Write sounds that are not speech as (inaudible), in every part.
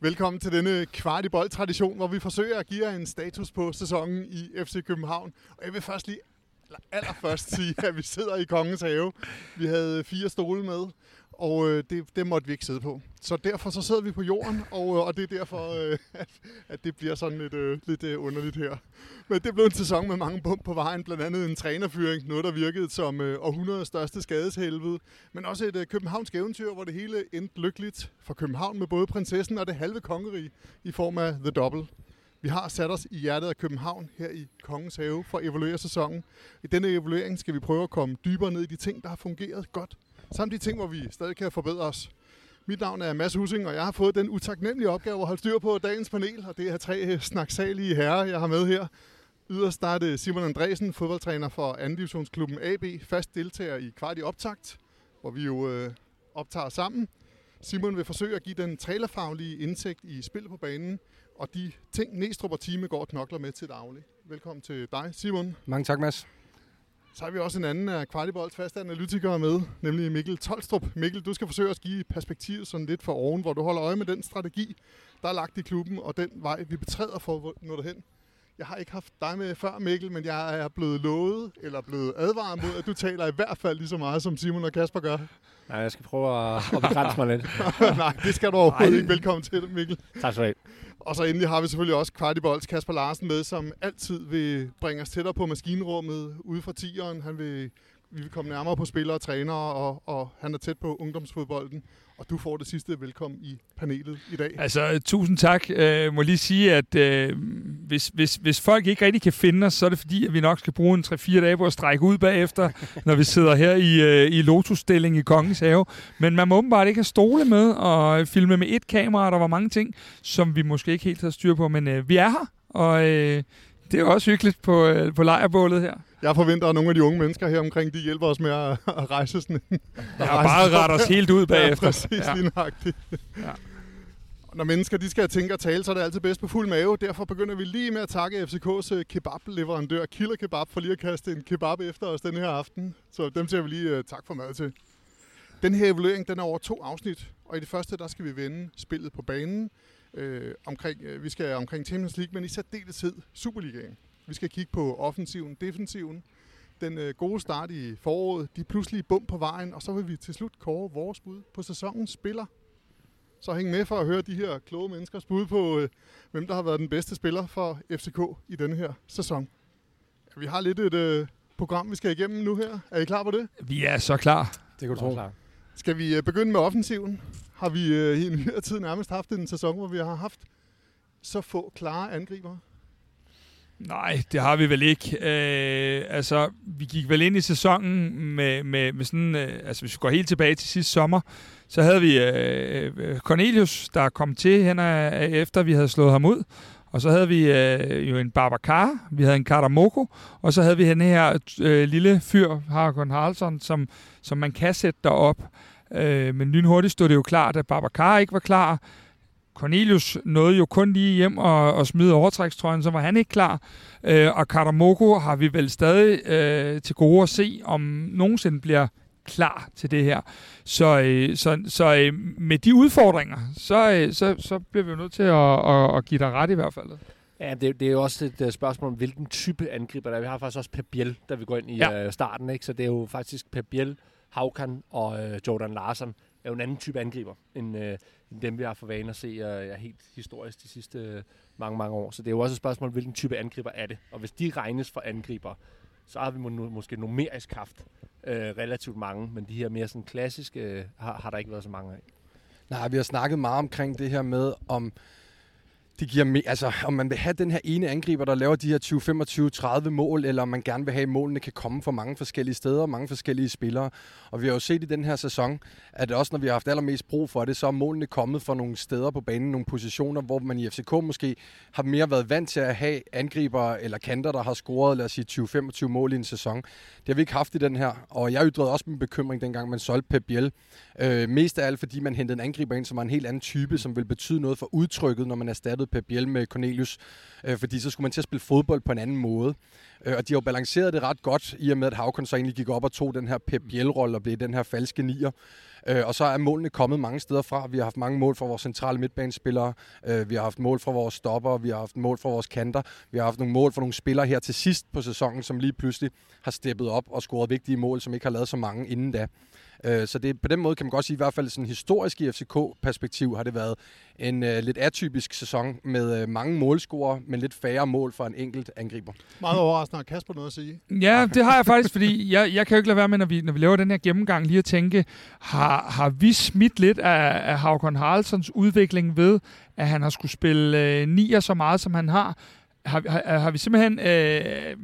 Velkommen til denne kvartibold-tradition, hvor vi forsøger at give jer en status på sæsonen i FC København. Og jeg vil først lige eller allerførst sige, at vi sidder i Kongens Have. Vi havde fire stole med, og øh, det, det måtte vi ikke sidde på. Så derfor så sidder vi på jorden, og, øh, og det er derfor, øh, at, at det bliver sådan lidt, øh, lidt øh, underligt her. Men det blev en sæson med mange bump på vejen, blandt andet en trænerfyring, noget der virkede som øh, århundredets største skadeshelvede, men også et øh, københavnsk eventyr, hvor det hele endte lykkeligt for København med både prinsessen og det halve kongerige i form af The Double. Vi har sat os i hjertet af København her i Kongens Have for at evaluere sæsonen. I denne evaluering skal vi prøve at komme dybere ned i de ting, der har fungeret godt, samt de ting, hvor vi stadig kan forbedre os. Mit navn er Mads Husing, og jeg har fået den utaknemmelige opgave at holde styr på dagens panel, og det er tre øh, snaksalige herrer, jeg har med her. Yderst er det Simon Andresen, fodboldtræner for 2. divisionsklubben AB, fast deltager i kvart i optakt, hvor vi jo øh, optager sammen. Simon vil forsøge at give den trælerfaglige indsigt i spil på banen, og de ting, Næstrup og Time går og knokler med til daglig. Velkommen til dig, Simon. Mange tak, Mads. Så har vi også en anden af Kvartibolds faste analytikere med, nemlig Mikkel Tolstrup. Mikkel, du skal forsøge at give perspektivet sådan lidt for oven, hvor du holder øje med den strategi, der er lagt i klubben, og den vej, vi betræder for at nå derhen. Jeg har ikke haft dig med før, Mikkel, men jeg er blevet lovet, eller blevet advaret mod, at du taler i hvert fald lige så meget, som Simon og Kasper gør. Nej, jeg skal prøve at, at begrænse mig lidt. (laughs) Nej, det skal du overhovedet Ej. ikke. Velkommen til, Mikkel. Tak skal du have. Og så endelig har vi selvfølgelig også Kvartibolds Kasper Larsen med, som altid vil bringe os tættere på maskinrummet ude fra tieren. Han vil, vi vil komme nærmere på spillere og trænere, og, og han er tæt på ungdomsfodbolden. Og du får det sidste velkommen i panelet i dag. Altså, tusind tak. Jeg må lige sige, at øh, hvis, hvis, hvis folk ikke rigtig kan finde os, så er det fordi, at vi nok skal bruge en 3-4 dage på at strække ud bagefter, (laughs) når vi sidder her i, øh, i lotusstilling i Kongens Have. Men man må åbenbart ikke have stole med og filme med et kamera. Der var mange ting, som vi måske ikke helt har styr på, men øh, vi er her, og øh, det er også hyggeligt på, øh, på lejrbålet her. Jeg forventer, at nogle af de unge mennesker her omkring, de hjælper os med at, (laughs) at rejse sådan en... Ja, bare rette os helt ud (laughs) bagefter. Ja, præcis, ja. Ja. Når mennesker de skal tænke og tale, så er det altid bedst på fuld mave. Derfor begynder vi lige med at takke FCK's øh, kebab-leverandør Killer Kebab for lige at kaste en kebab efter os den her aften. Så dem siger vi lige uh, tak for mad til. Den her evaluering den er over to afsnit, og i det første der skal vi vende spillet på banen. Øh, omkring, øh, vi skal omkring Champions League, men i særdeleshed Superligaen. Vi skal kigge på offensiven, defensiven, den øh, gode start i foråret, de pludselige bump på vejen, og så vil vi til slut kåre vores bud på sæsonens spiller. Så hæng med for at høre de her kloge menneskers bud på, øh, hvem der har været den bedste spiller for FCK i denne her sæson. Ja, vi har lidt et øh, program, vi skal igennem nu her. Er I klar på det? Vi er så klar. Det kan du tro. Klar. Skal vi øh, begynde med offensiven? Har vi øh, i (laughs) nyere tid nærmest haft en sæson, hvor vi har haft så få klare angriber? Nej, det har vi vel ikke. Øh, altså, vi gik vel ind i sæsonen med, med, med sådan... Øh, altså, hvis vi går helt tilbage til sidste sommer, så havde vi øh, øh Cornelius, der kom til hen af, efter vi havde slået ham ud. Og så havde vi øh, jo en Babacar, vi havde en Karamoko, og så havde vi den her øh, lille fyr, Harkon Haraldsson, som, som man kan sætte derop. Øh, men lynhurtigt stod det jo klart, at Babacar ikke var klar. Cornelius nåede jo kun lige hjem og, og smide overtrækstrøjen, så var han ikke klar. Øh, og Karamoko har vi vel stadig øh, til gode at se, om nogensinde bliver klar til det her. Så, øh, så, så øh, med de udfordringer, så, øh, så, så bliver vi jo nødt til at, at, at give dig ret i hvert fald. Ja, det, det er jo også et uh, spørgsmål om, hvilken type angriber der er. Vi har faktisk også Per Biel, der vi går ind i ja. uh, starten. Ikke? Så det er jo faktisk Per Biel, Haukan og øh, Jordan Larsen er jo en anden type angriber, end, øh, end dem, vi har for vane at se øh, er helt historisk de sidste øh, mange, mange år. Så det er jo også et spørgsmål, hvilken type angriber er det. Og hvis de regnes for angriber, så har vi må, måske numerisk haft øh, relativt mange, men de her mere sådan klassiske øh, har, har der ikke været så mange af. Nej, vi har snakket meget omkring det her med, om det giver me- altså, om man vil have den her ene angriber, der laver de her 20, 25, 30 mål, eller om man gerne vil have, at målene kan komme fra mange forskellige steder, og mange forskellige spillere. Og vi har jo set i den her sæson, at også når vi har haft allermest brug for det, så er målene kommet fra nogle steder på banen, nogle positioner, hvor man i FCK måske har mere været vant til at have angriber eller kanter, der har scoret, lad os sige, 20-25 mål i en sæson. Det har vi ikke haft i den her, og jeg ytrede også min bekymring, dengang man solgte Pep Biel. Øh, mest af alt, fordi man hentede en angriber ind, som var en helt anden type, som vil betyde noget for udtrykket, når man erstattede Pep Biel med Cornelius. Øh, fordi så skulle man til at spille fodbold på en anden måde. Øh, og de har jo balanceret det ret godt, i og med at Havkon så egentlig gik op og tog den her Pep Biel-rolle og blev den her falske nier. Øh, og så er målene kommet mange steder fra. Vi har haft mange mål fra vores centrale midtbanespillere. Øh, vi har haft mål fra vores stopper. Vi har haft mål fra vores kanter. Vi har haft nogle mål fra nogle spillere her til sidst på sæsonen, som lige pludselig har steppet op og scoret vigtige mål, som ikke har lavet så mange inden da. Øh, så det, på den måde kan man godt sige, i hvert fald sådan historisk i FCK-perspektiv har det været en uh, lidt atypisk sæson med uh, mange målscorer, men lidt færre mål for en enkelt angriber. Meget overraskende. Har Kasper noget at sige? Ja, det har jeg faktisk, fordi jeg, jeg kan jo ikke lade være med, når vi, når vi laver den her gennemgang, lige at tænke, har, har vi smidt lidt af, af Havkon Haraldsons udvikling ved, at han har skulle spille uh, nier så meget, som han har? Har, har, har vi simpelthen uh,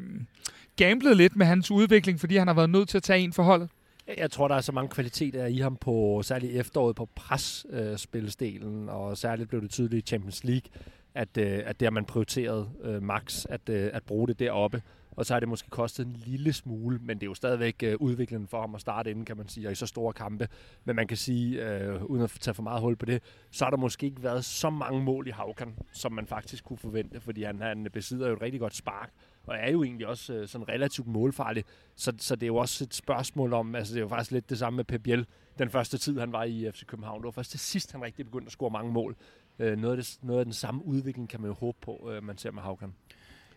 gamblet lidt med hans udvikling, fordi han har været nødt til at tage en forhold? Jeg tror, der er så mange kvaliteter i ham på særligt efteråret på presspilsdelen, øh, og særligt blev det tydeligt i Champions League, at, øh, at det har man prioriteret øh, max at, øh, at bruge det deroppe. Og så har det måske kostet en lille smule, men det er jo stadigvæk øh, udviklingen for ham at starte inden, kan man sige, og i så store kampe. Men man kan sige, øh, uden at tage for meget hul på det, så har der måske ikke været så mange mål i Havkan, som man faktisk kunne forvente, fordi han, han besidder jo et rigtig godt spark, og er jo egentlig også øh, sådan relativt målfarlig. Så, så det er jo også et spørgsmål om, altså det er jo faktisk lidt det samme med Pep Biel, den første tid, han var i FC København. Det var først til sidst, han rigtig begyndte at score mange mål. Øh, noget, af det, noget af den samme udvikling kan man jo håbe på, øh, man ser med Havkan.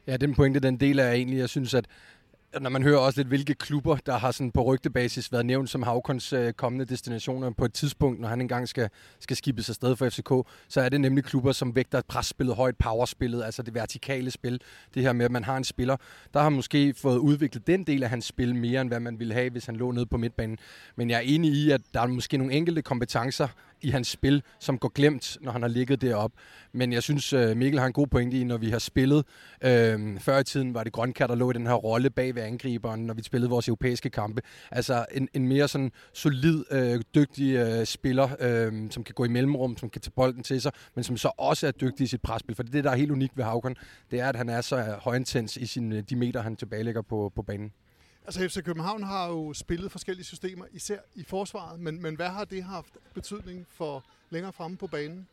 Ja, den pointe, den del er egentlig, jeg synes, at når man hører også lidt, hvilke klubber, der har sådan på rygtebasis været nævnt som Havkons øh, kommende destinationer på et tidspunkt, når han engang skal, skal skibes afsted for FCK, så er det nemlig klubber, som vægter presspillet højt, powerspillet, altså det vertikale spil. Det her med, at man har en spiller, der har måske fået udviklet den del af hans spil mere, end hvad man ville have, hvis han lå nede på midtbanen. Men jeg er enig i, at der er måske nogle enkelte kompetencer i hans spil, som går glemt, når han har ligget derop. Men jeg synes, øh, Mikkel har en god pointe i, når vi har spillet. Øh, før i tiden var det Grønkær, der lå i den her rolle bag ved angriberen, når vi spillede vores europæiske kampe. Altså en, en mere sådan solid, øh, dygtig øh, spiller, øh, som kan gå i mellemrum, som kan tage bolden til sig, men som så også er dygtig i sit presspil. For det, der er helt unikt ved Havkon, det er, at han er så højintens i sin, øh, de meter, han tilbagelægger på, på banen. Altså FC København har jo spillet forskellige systemer, især i forsvaret, men, men hvad har det haft betydning for længere fremme på banen?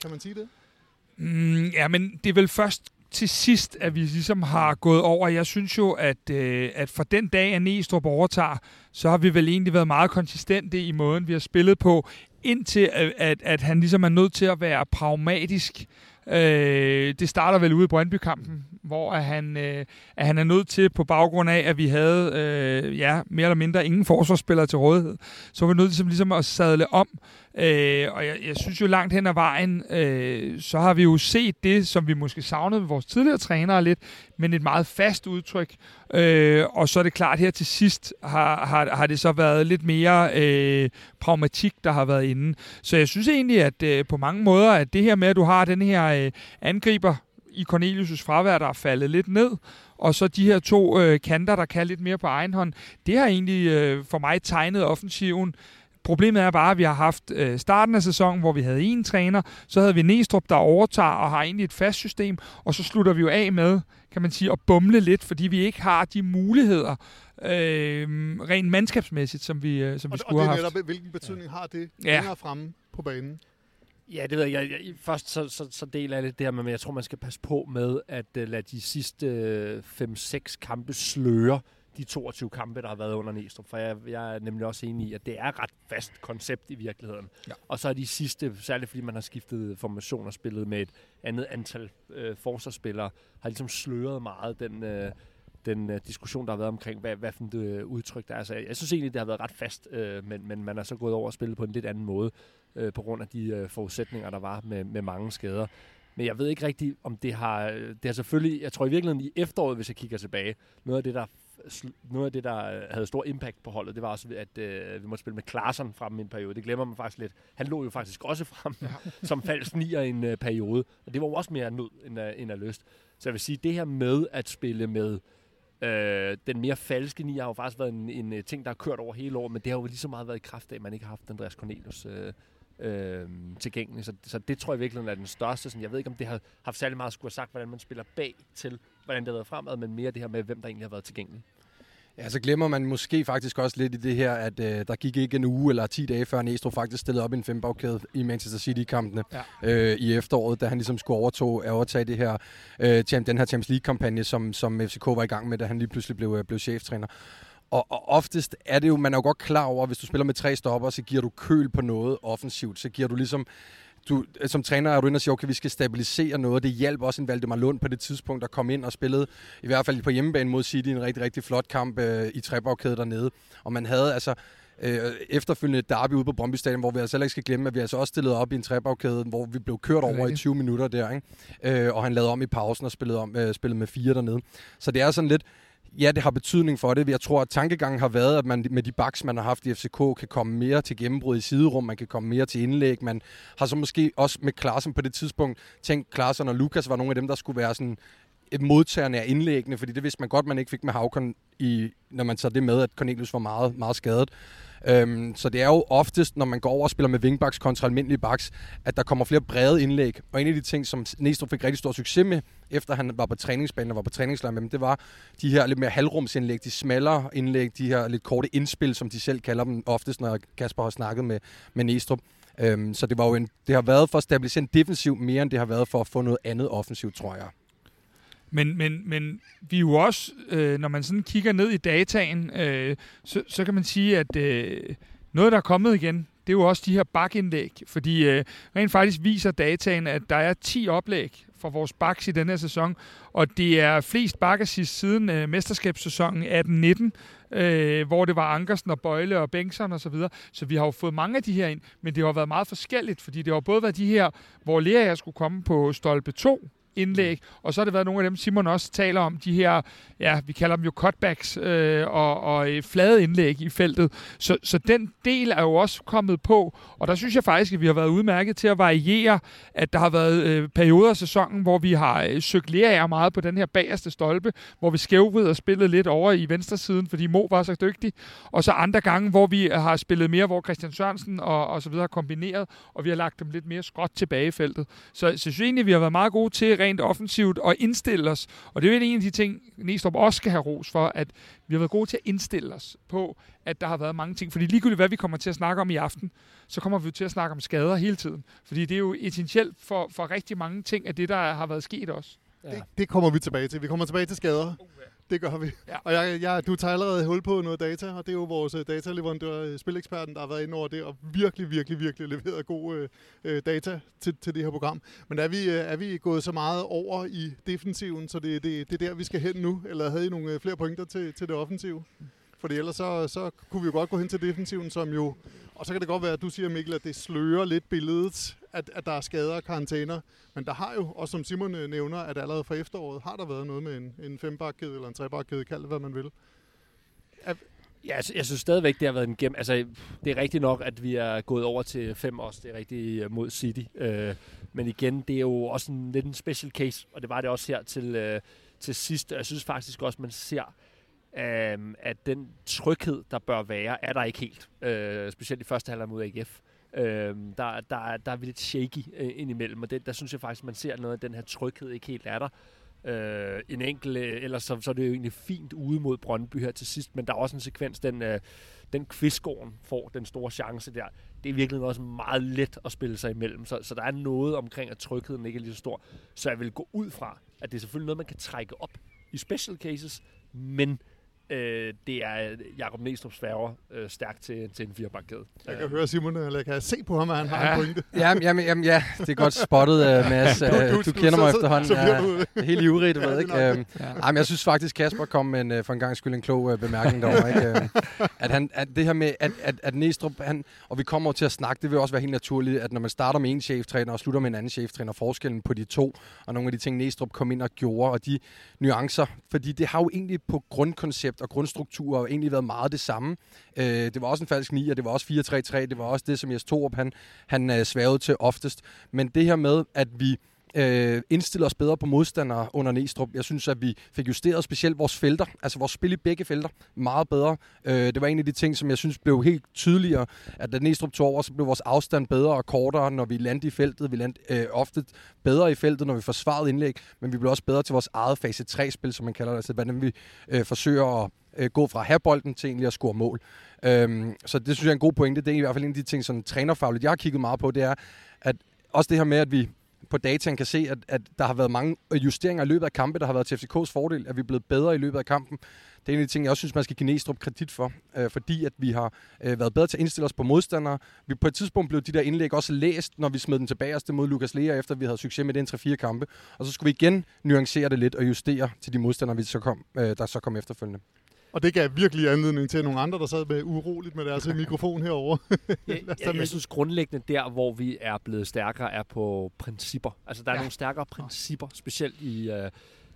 Kan man sige det? Mm, ja, men det er vel først til sidst, at vi ligesom har gået over. Jeg synes jo, at, øh, at fra den dag, at Næstrup overtager, så har vi vel egentlig været meget konsistente i måden, vi har spillet på, indtil at, at, at han ligesom er nødt til at være pragmatisk. Øh, det starter vel ude i Brøndby-kampen, hvor at han, øh, at han er nødt til, på baggrund af, at vi havde øh, ja, mere eller mindre ingen forsvarsspillere til rådighed, så var vi nødt til ligesom at sadle om. Øh, og jeg, jeg synes jo langt hen ad vejen, øh, så har vi jo set det, som vi måske savnede ved vores tidligere trænere lidt, men et meget fast udtryk. Øh, og så er det klart, her til sidst har, har, har det så været lidt mere øh, pragmatik, der har været inde. Så jeg synes egentlig, at øh, på mange måder, at det her med, at du har den her øh, angriber, i Cornelius' fravær, der er faldet lidt ned, og så de her to øh, kanter, der kan lidt mere på egen hånd, det har egentlig øh, for mig tegnet offensiven. Problemet er bare, at vi har haft øh, starten af sæsonen, hvor vi havde en træner, så havde vi Næstrup, der overtager og har egentlig et fast system, og så slutter vi jo af med, kan man sige, at bumle lidt, fordi vi ikke har de muligheder, øh, rent mandskabsmæssigt, som vi, øh, som vi og, skulle og have det er haft. netop, hvilken betydning har det Ja. længere fremme på banen? Ja, det ved jeg. jeg, jeg først så, så, så deler jeg lidt det her med, men jeg tror, man skal passe på med at uh, lade de sidste uh, 5-6 kampe sløre de 22 kampe, der har været under Næstrup. For jeg, jeg er nemlig også enig i, at det er et ret fast koncept i virkeligheden. Ja. Og så er de sidste, særligt fordi man har skiftet formation og spillet med et andet antal øh, forsvarsspillere, har ligesom sløret meget den, øh, den øh, diskussion, der har været omkring, hvad, hvad for et øh, udtryk der er. Så jeg, jeg synes egentlig, det har været ret fast, øh, men, men man er så gået over og spillet på en lidt anden måde, øh, på grund af de øh, forudsætninger, der var med, med mange skader. Men jeg ved ikke rigtigt, om det har... Det har selvfølgelig... Jeg tror i virkeligheden i efteråret, hvis jeg kigger tilbage, noget af det, der noget af det, der øh, havde stor impact på holdet, det var også, at øh, vi måtte spille med Klaarsson frem i en periode. Det glemmer man faktisk lidt. Han lå jo faktisk også frem ja. (laughs) som falsk nier i en øh, periode, og det var jo også mere nød end af, end af lyst. Så jeg vil sige, det her med at spille med øh, den mere falske nier har jo faktisk været en, en, en ting, der har kørt over hele året, men det har jo lige så meget været i kraft af, at man ikke har haft Andreas Cornelius øh, øh, tilgængelig. Så, så det tror jeg virkelig er den største. Sådan, jeg ved ikke, om det har haft særlig meget at skulle have sagt, hvordan man spiller bag til, hvordan det har været fremad, men mere det her med, hvem der egentlig har været tilgængelig. Ja, så glemmer man måske faktisk også lidt i det her, at øh, der gik ikke en uge eller 10 dage før Næstro faktisk stillede op i en fembagkæde i Manchester City-kampene ja. øh, i efteråret, da han ligesom skulle overtog, overtage det her, øh, den her Champions League-kampagne, som, som FCK var i gang med, da han lige pludselig blev, øh, blev cheftræner. Og, og oftest er det jo, man er jo godt klar over, at hvis du spiller med tre stopper, så giver du køl på noget offensivt. Så giver du ligesom du, som træner er du inde og siger, okay, vi skal stabilisere noget. Det hjalp også en Valdemar Lund på det tidspunkt, der kom ind og spillede, i hvert fald på hjemmebane mod City, en rigtig, rigtig flot kamp øh, i Trebagkæde dernede. Og man havde altså øh, efterfølgende et derby ude på Brøndby Stadion, hvor vi altså ikke skal glemme, at vi altså også stillede op i en trebagkæde, hvor vi blev kørt over i 20 minutter der, ikke? Øh, og han lavede om i pausen og spillede, om, øh, spillede med fire dernede. Så det er sådan lidt, ja, det har betydning for det. Jeg tror, at tankegangen har været, at man med de backs, man har haft i FCK, kan komme mere til gennembrud i siderum, man kan komme mere til indlæg. Man har så måske også med Klaassen på det tidspunkt tænkt, Klaassen og Lukas var nogle af dem, der skulle være sådan et modtagerne af indlæggene, fordi det vidste man godt, man ikke fik med Havkon, i, når man tager det med, at Cornelius var meget, meget skadet. Øhm, så det er jo oftest, når man går over og spiller med wingbacks kontra almindelige backs, at der kommer flere brede indlæg. Og en af de ting, som Næstrup fik rigtig stor succes med, efter han var på træningsbanen og var på træningslejr med dem, det var de her lidt mere halvrumsindlæg, de smallere indlæg, de her lidt korte indspil, som de selv kalder dem oftest, når Kasper har snakket med, med Næstrup. Øhm, så det, var jo en, det har været for at stabilisere en defensiv mere, end det har været for at få noget andet offensivt, tror jeg. Men, men, men vi er jo også, øh, når man sådan kigger ned i dataen, øh, så, så kan man sige, at øh, noget, der er kommet igen, det er jo også de her bakindlæg. Fordi øh, rent faktisk viser dataen, at der er 10 oplæg for vores baks i denne her sæson, og det er flest bakkersist siden øh, mesterskabssæsonen 18-19, øh, hvor det var Ankersen og Bøjle og Bengtsson og så videre. Så vi har jo fået mange af de her ind, men det har været meget forskelligt, fordi det har både været de her, hvor Lea skulle komme på stolpe 2, indlæg, og så har det været nogle af dem, Simon også taler om, de her, ja, vi kalder dem jo cutbacks øh, og, og flade indlæg i feltet. Så, så den del er jo også kommet på, og der synes jeg faktisk, at vi har været udmærket til at variere, at der har været øh, perioder af sæsonen, hvor vi har øh, søgt lærer meget på den her bagerste stolpe, hvor vi skævvrider spillet lidt over i venstresiden, fordi Mo var så dygtig, og så andre gange, hvor vi har spillet mere, hvor Christian Sørensen og, og så videre har kombineret, og vi har lagt dem lidt mere skråt tilbage i feltet. Så, så jeg synes egentlig, vi har været meget gode til rent offensivt og indstille os. Og det er jo en af de ting, Næstrup også skal have ros for, at vi har været gode til at indstille os på, at der har været mange ting. Fordi ligegyldigt hvad vi kommer til at snakke om i aften, så kommer vi til at snakke om skader hele tiden. Fordi det er jo essentielt for, for rigtig mange ting af det, der har været sket også. Ja. Det, det kommer vi tilbage til. Vi kommer tilbage til skader. Uh, det gør vi. Ja. Og jeg, jeg, du tager allerede hul på noget data, og det er jo vores øh, dataleverandør, øh, Spileksperten, der har været inde over det, og virkelig, virkelig, virkelig leveret gode øh, øh, data til, til det her program. Men er vi, er vi gået så meget over i defensiven, så det, det, det er der, vi skal hen nu? Eller havde I nogle flere pointer til, til det offensive? Fordi ellers så, så kunne vi jo godt gå hen til defensiven, som jo... Og så kan det godt være, at du siger, Mikkel, at det slører lidt billedet, at, at der er skader og karantæner. Men der har jo, også som Simon øh, nævner, at allerede fra efteråret har der været noget med en, en fembakkæde eller en trebakkæde, kald det hvad man vil. At, Ja, altså, jeg synes stadigvæk, det har været en gem. Altså, det er rigtigt nok, at vi er gået over til fem også. Det er rigtigt øh, mod City. Øh, men igen, det er jo også en lidt en special case, og det var det også her til, øh, til sidst. Jeg synes faktisk også, man ser, øh, at den tryghed, der bør være, er der ikke helt. Øh, specielt i første halvleg mod AGF. Øh, der, der, der er vi lidt shaky øh, indimellem, og det, der synes jeg faktisk, man ser noget af den her tryghed ikke helt er der. Øh, en enkelt, øh, ellers så, så er det jo egentlig fint ude mod Brøndby her til sidst, men der er også en sekvens, den, øh, den Kvistgården får den store chance der. Det er virkelig også meget let at spille sig imellem, så, så der er noget omkring, at trygheden ikke er lige så stor. Så jeg vil gå ud fra, at det er selvfølgelig noget, man kan trække op i special cases, men øh, det er Jakob Næstrup's færger øh, stærkt til, til en firebakkæde. Jeg kan øh. høre Simon, eller jeg kan se på ham, at han ja. har en pointe. Jamen, jamen, jamen, ja, det er godt spottet, uh, Mads. (laughs) Du, du, du, kender mig så, efterhånden. Så, så ja, helt ivrigt, du ved, ikke? Uh, ja. jamen, jeg synes faktisk, Kasper kom med en, for en gang skyld en klog uh, bemærkning derovre, ikke? Uh, at, han, at det her med, at, at, at Næstrup, han, og vi kommer til at snakke, det vil også være helt naturligt, at når man starter med en cheftræner og slutter med en anden cheftræner, forskellen på de to, og nogle af de ting, Næstrup kom ind og gjorde, og de nuancer, fordi det har jo egentlig på grundkoncept og grundstruktur har egentlig været meget det samme. Øh, det var også en falsk 9, og det var også 4-3-3, det var også det, som Jes Torup han, han øh, sværede til oftest. Men det her med, at vi øh, indstille os bedre på modstandere under Næstrup. Jeg synes, at vi fik justeret specielt vores felter, altså vores spil i begge felter, meget bedre. Øh, det var en af de ting, som jeg synes blev helt tydeligere, at da Næstrup tog over, så blev vores afstand bedre og kortere, når vi landede i feltet. Vi landede øh, ofte bedre i feltet, når vi forsvarede indlæg, men vi blev også bedre til vores eget fase 3-spil, som man kalder det, altså hvordan vi øh, forsøger at øh, gå fra at have bolden til egentlig at score mål. Øhm, så det synes jeg er en god pointe. Det er i hvert fald en af de ting, som trænerfagligt, jeg har kigget meget på, det er, at også det her med, at vi på dataen kan se, at, at der har været mange justeringer i løbet af kampe, der har været til FCK's fordel, at vi er blevet bedre i løbet af kampen. Det er en af de ting, jeg også synes, man skal give Næstrup kredit for, øh, fordi at vi har øh, været bedre til at indstille os på modstandere. Vi på et tidspunkt blev de der indlæg også læst, når vi smed den tilbage os mod Lukas Lea, efter vi havde succes med den 3-4 kampe. Og så skulle vi igen nuancere det lidt og justere til de modstandere, vi så kom, øh, der så kom efterfølgende. Og det gav virkelig anledning til nogle andre, der sad med uroligt med deres (laughs) mikrofon herovre. (laughs) jeg, jeg, jeg synes grundlæggende der, hvor vi er blevet stærkere, er på principper. Altså der er ja. nogle stærkere principper, specielt i, uh,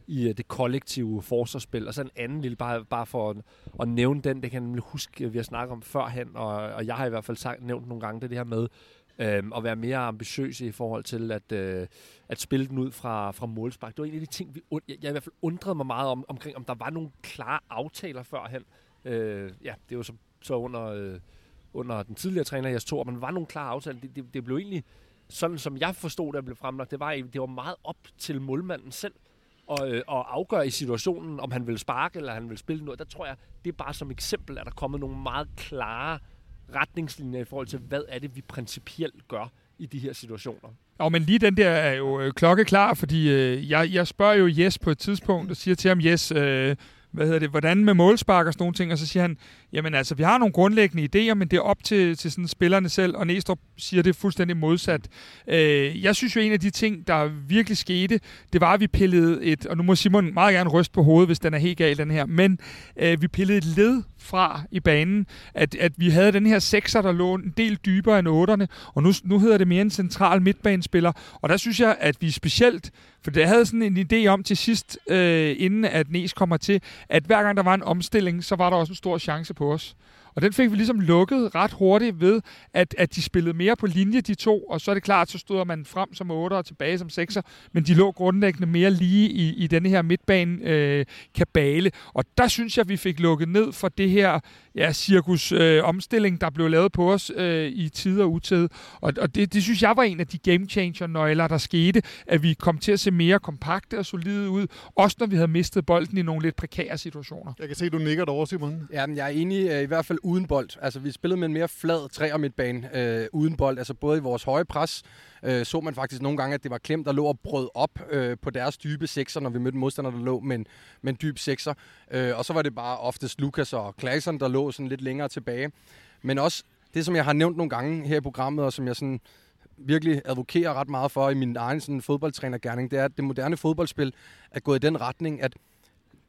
i uh, det kollektive forsvarsspil. Og så en anden lille, bare, bare for at, at nævne den, det kan jeg nemlig huske, vi har snakket om førhen, og, og jeg har i hvert fald sagt, nævnt nogle gange det, det her med, øh, og være mere ambitiøse i forhold til at, øh, at spille den ud fra, fra målspark. Det var en af de ting, vi, jeg, jeg i hvert fald undrede mig meget om, omkring, om der var nogle klare aftaler førhen. Øh, ja, det var så, så under, øh, under den tidligere træner, jeg Thor, men var nogle klare aftaler. Det, det, det blev egentlig, sådan som jeg forstod, det blev fremlagt, det var, det var meget op til målmanden selv og, øh, og afgøre i situationen, om han vil sparke eller han vil spille noget. Der tror jeg, det er bare som eksempel, at der er kommet nogle meget klare retningslinjer i forhold til, hvad er det, vi principielt gør i de her situationer. Ja, men lige den der er jo øh, klokkeklar, fordi øh, jeg, jeg spørger jo Jes på et tidspunkt og siger til ham, Jes, øh, hvad hedder det, hvordan med målspark og sådan nogle ting, og så siger han, jamen altså, vi har nogle grundlæggende idéer, men det er op til, til sådan spillerne selv, og Næstrup siger det fuldstændig modsat. Øh, jeg synes jo, en af de ting, der virkelig skete, det var, at vi pillede et, og nu må Simon meget gerne ryste på hovedet, hvis den er helt gal, den her, men øh, vi pillede et led fra i banen, at, at vi havde den her sekser, der lå en del dybere end otterne, og nu, nu hedder det mere en central midtbanespiller, og der synes jeg, at vi specielt, for det havde sådan en idé om til sidst, øh, inden at Næs kommer til, at hver gang der var en omstilling, så var der også en stor chance på os. Og den fik vi ligesom lukket ret hurtigt ved, at, at de spillede mere på linje, de to, og så er det klart, så stod man frem som 8 og tilbage som 6'er, men de lå grundlæggende mere lige i, i denne her midtbane øh, kabale. Og der synes jeg, vi fik lukket ned for det her ja, cirkus øh, omstilling, der blev lavet på os øh, i tid og utid. Og, og det, det synes jeg var en af de game changer nøgler, der skete, at vi kom til at se mere kompakte og solide ud, også når vi havde mistet bolden i nogle lidt prekære situationer. Jeg kan se, du nikker derovre, Simon. Jamen, jeg er enig øh, i hvert fald uden bold. Altså, vi spillede med en mere flad træer midtbane øh, uden bold. Altså, både i vores høje pres, øh, så man faktisk nogle gange, at det var klemt, der lå og brød op øh, på deres dybe sekser, når vi mødte modstandere, der lå med en, med en dyb sekser. Øh, og så var det bare oftest Lukas og Klaasen, der lå sådan lidt længere tilbage. Men også det, som jeg har nævnt nogle gange her i programmet, og som jeg sådan virkelig advokerer ret meget for i min egen sådan fodboldtrænergærning, det er, at det moderne fodboldspil er gået i den retning, at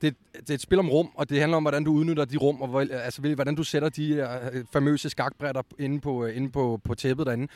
det, det er et spil om rum, og det handler om, hvordan du udnytter de rum, og altså, altså, hvordan du sætter de uh, famøse skakbrætter inde på, uh, inde på, på tæppet derinde.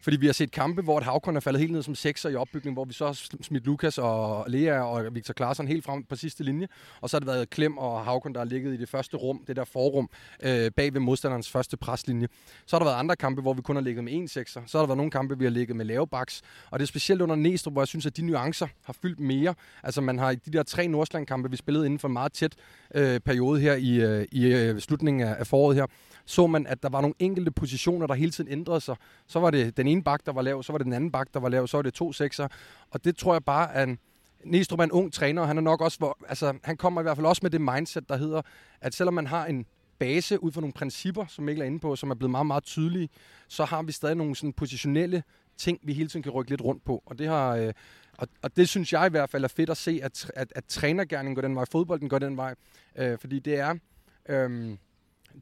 Fordi vi har set kampe, hvor et Havkon er faldet helt ned som sekser i opbygningen, hvor vi så har smidt Lukas og Lea og Victor Klaarsson helt frem på sidste linje. Og så har det været Klem og Havkon, der har ligget i det første rum, det der forrum, øh, bag ved modstanderens første preslinje. Så har der været andre kampe, hvor vi kun har ligget med en sekser. Så har der været nogle kampe, vi har ligget med lave baks. Og det er specielt under Næstrup, hvor jeg synes, at de nuancer har fyldt mere. Altså man har i de der tre Nordsjælland-kampe, vi spillede inden for en meget tæt øh, periode her i, øh, i øh, slutningen af, af foråret her, så man, at der var nogle enkelte positioner, der hele tiden ændrede sig. Så var det den ene bak, der var lav, så var det den anden bak, der var lav, så var det to sekser. Og det tror jeg bare at Næstrup er en ung træner, og han er nok også, hvor, altså, han kommer i hvert fald også med det mindset, der hedder, at selvom man har en base ud fra nogle principper, som Mikkel er inde på, som er blevet meget, meget tydelige, så har vi stadig nogle sådan positionelle ting, vi hele tiden kan rykke lidt rundt på. Og det har, øh, og, og det synes jeg i hvert fald er fedt at se, at, at, at trænergærningen går den vej, fodbolden går den vej. Øh, fordi det er... Øh,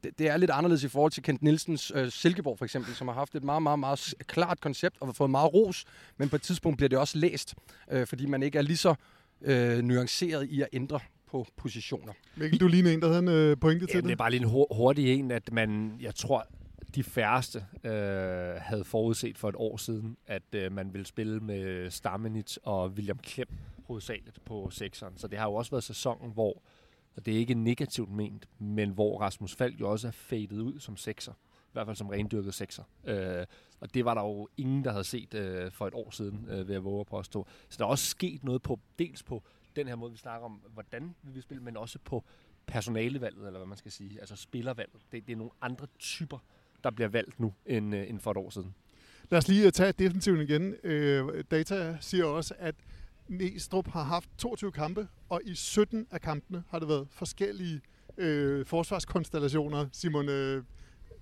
det, det er lidt anderledes i forhold til Kent Nielsens øh, Silkeborg for eksempel, som har haft et meget, meget, meget klart koncept og har fået meget ros, men på et tidspunkt bliver det også læst, øh, fordi man ikke er lige så øh, nuanceret i at ændre på positioner. Mikkel, du ligner en, der havde en øh, pointe til Jamen, det. er bare lige en hurtig en, at man, jeg tror, de færreste øh, havde forudset for et år siden, at øh, man ville spille med Stammenitz og William Klem hovedsageligt på sekseren. Så det har jo også været sæsonen, hvor og det er ikke negativt ment, men hvor Rasmus Falk jo også er fadet ud som sekser. I hvert fald som rendyrket sekser. Øh, og det var der jo ingen, der havde set øh, for et år siden, øh, ved at våge at påstå. Så der er også sket noget på, dels på den her måde, vi snakker om, hvordan vi vil spille, men også på personalevalget, eller hvad man skal sige, altså spillervalget. Det, det er nogle andre typer, der bliver valgt nu, end, øh, end for et år siden. Lad os lige øh, tage defensiven igen. Øh, data siger også, at Næstrup har haft 22 kampe, og i 17 af kampene har det været forskellige øh, forsvarskonstellationer, Simon, øh,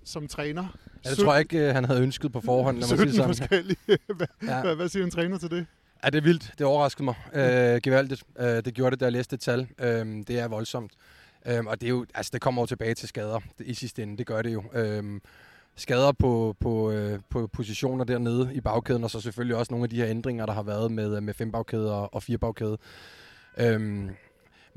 som træner. Ja, det tror jeg ikke, han havde ønsket på forhånd, når man siger sådan. forskellige. (laughs) hvad, ja. hvad, hvad siger en træner til det? Ja, det er vildt. Det overraskede mig øh, gevaldigt. Øh, det gjorde det, da jeg læste et tal. Øh, det er voldsomt. Øh, og det, er jo, altså, det kommer jo tilbage til skader i sidste ende. Det gør det jo. Øh, skader på, på, øh, på positioner dernede i bagkæden, og så selvfølgelig også nogle af de her ændringer, der har været med, øh, med fem bagkæde og, og fire bagkæde. Øhm,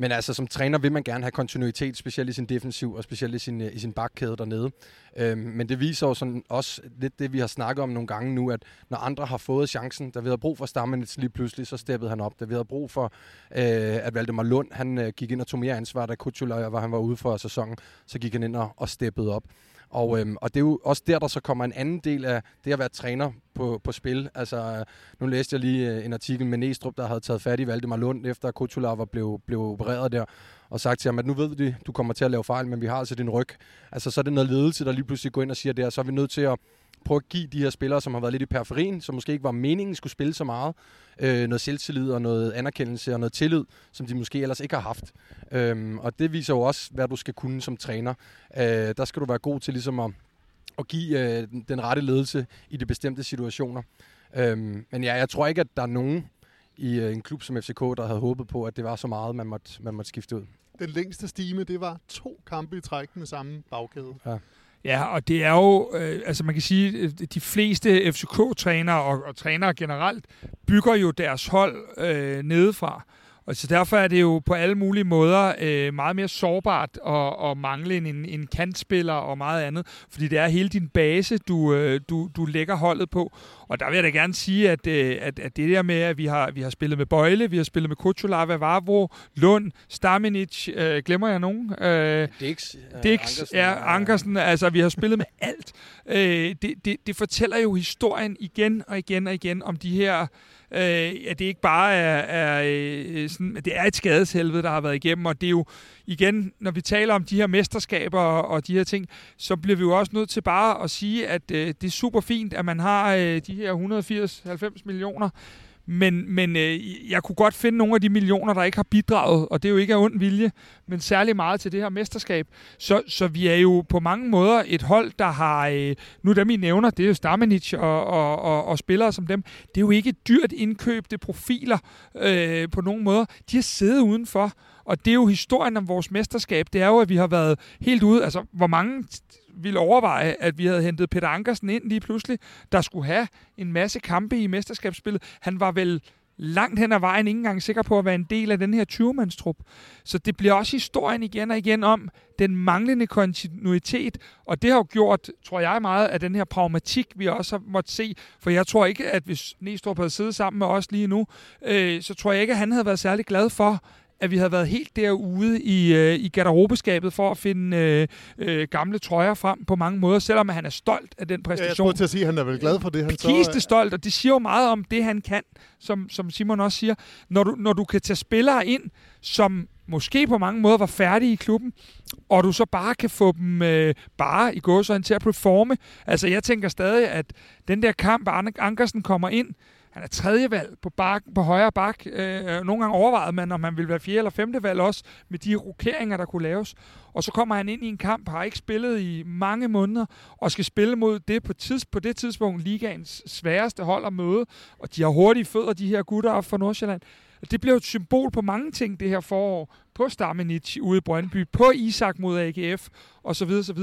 men altså, som træner vil man gerne have kontinuitet, specielt i sin defensiv og specielt i sin, øh, i sin bakkæde dernede. Øhm, men det viser jo sådan også lidt det, vi har snakket om nogle gange nu, at når andre har fået chancen, der vi havde brug for Stammenitz lige pludselig, så steppede han op. Der vi havde brug for, øh, at Valdemar Lund, han øh, gik ind og tog mere ansvar, da Kutula var han var ude for sæsonen, så gik han ind og, og steppede op. Og, øhm, og det er jo også der, der så kommer en anden del af det at være træner på, på spil. Altså, nu læste jeg lige øh, en artikel med Næstrup, der havde taget fat i Valdemar Lund, efter Kutula var blev, blev opereret der, og sagt til ham, at nu ved vi, du kommer til at lave fejl, men vi har altså din ryg. Altså, så er det noget ledelse, der lige pludselig går ind og siger det, og så er vi nødt til at prøve at give de her spillere, som har været lidt i periferien, som måske ikke var meningen skulle spille så meget, øh, noget selvtillid og noget anerkendelse og noget tillid, som de måske ellers ikke har haft. Øhm, og det viser jo også, hvad du skal kunne som træner. Øh, der skal du være god til ligesom at, at give øh, den rette ledelse i de bestemte situationer. Øhm, men ja, jeg tror ikke, at der er nogen i øh, en klub som FCK, der havde håbet på, at det var så meget, man måtte, man måtte skifte ud. Den længste stime, det var to kampe i træk med samme bagkæde. Ja. Ja, og det er jo, øh, altså man kan sige, øh, de fleste FCK-trænere og, og trænere generelt bygger jo deres hold øh, nedefra. Og så derfor er det jo på alle mulige måder øh, meget mere sårbart at, at mangle en, en kantspiller og meget andet, fordi det er hele din base, du, øh, du, du lægger holdet på. Og der vil jeg da gerne sige, at, øh, at, at det der med, at vi har, vi har spillet med Bøjle, vi har spillet med Kutsulava, Vavro, Lund, Staminic, øh, glemmer jeg nogen? Øh, Dix. Øh, Dix, Ankersen, ja, Ankersen. Altså, vi har spillet med alt. Øh, det, det, det fortæller jo historien igen og igen og igen om de her øh, at det ikke bare er, er øh, sådan, det er et skadeshelvede, der har været igennem, og det er jo igen, når vi taler om de her mesterskaber og, og de her ting, så bliver vi jo også nødt til bare at sige, at øh, det er super fint, at man har øh, de her 180-90 millioner, men, men øh, jeg kunne godt finde nogle af de millioner, der ikke har bidraget, og det er jo ikke af ond vilje, men særlig meget til det her mesterskab. Så, så vi er jo på mange måder et hold, der har, øh, nu dem I nævner, det er jo Stamenic og, og, og, og spillere som dem, det er jo ikke dyrt indkøbte profiler øh, på nogen måder. De har siddet udenfor, og det er jo historien om vores mesterskab, det er jo, at vi har været helt ude, altså hvor mange ville overveje, at vi havde hentet Peter Ankersen ind lige pludselig, der skulle have en masse kampe i mesterskabsspillet. Han var vel langt hen ad vejen ikke engang sikker på at være en del af den her 20-mandstrup. Så det bliver også historien igen og igen om den manglende kontinuitet, og det har jo gjort, tror jeg meget, af den her pragmatik, vi også har måttet se, for jeg tror ikke, at hvis Næstrup havde siddet sammen med os lige nu, øh, så tror jeg ikke, at han havde været særlig glad for, at vi havde været helt derude i, øh, i garderobeskabet for at finde øh, øh, gamle trøjer frem på mange måder, selvom han er stolt af den præstation. Ja, jeg tror til at sige, at han er vel glad for det, han så... er stolt, og det siger jo meget om det, han kan, som, som Simon også siger. Når du, når du kan tage spillere ind, som måske på mange måder var færdige i klubben, og du så bare kan få dem øh, bare i gåsøjne til at performe. Altså, jeg tænker stadig, at den der kamp, Ankersen kommer ind, han er tredje valg på, bak, på højre bak. Øh, øh nogle gange overvejede man, om han ville være fjerde eller femte valg også, med de rokeringer, der kunne laves. Og så kommer han ind i en kamp, har ikke spillet i mange måneder, og skal spille mod det på, tids, på det tidspunkt ligaens sværeste hold at møde. Og de har hurtige fødder, de her gutter op fra Nordsjælland. Det blev et symbol på mange ting det her forår. På Stamenic ude i Brøndby, på Isak mod AGF osv. osv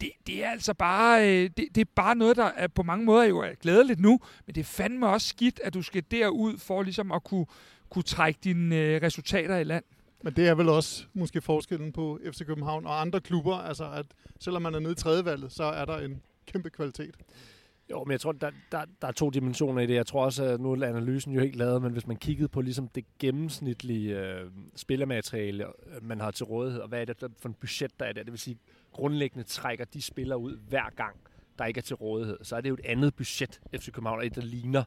det, det er altså bare, øh, det, det er bare noget, der er på mange måder jo er glædeligt nu, men det er fandme også skidt, at du skal derud for ligesom at kunne, kunne trække dine øh, resultater i land. Men det er vel også måske forskellen på FC København og andre klubber, altså at selvom man er nede i tredjevalget, så er der en kæmpe kvalitet. Jo, men jeg tror, der, der, der er to dimensioner i det. Jeg tror også, at nu er analysen jo helt lavet, men hvis man kiggede på ligesom det gennemsnitlige øh, spillermateriale, øh, man har til rådighed, og hvad er det for en budget, der er der, det vil sige, grundlæggende trækker de spillere ud hver gang, der ikke er til rådighed, så er det jo et andet budget, FC København, der ligner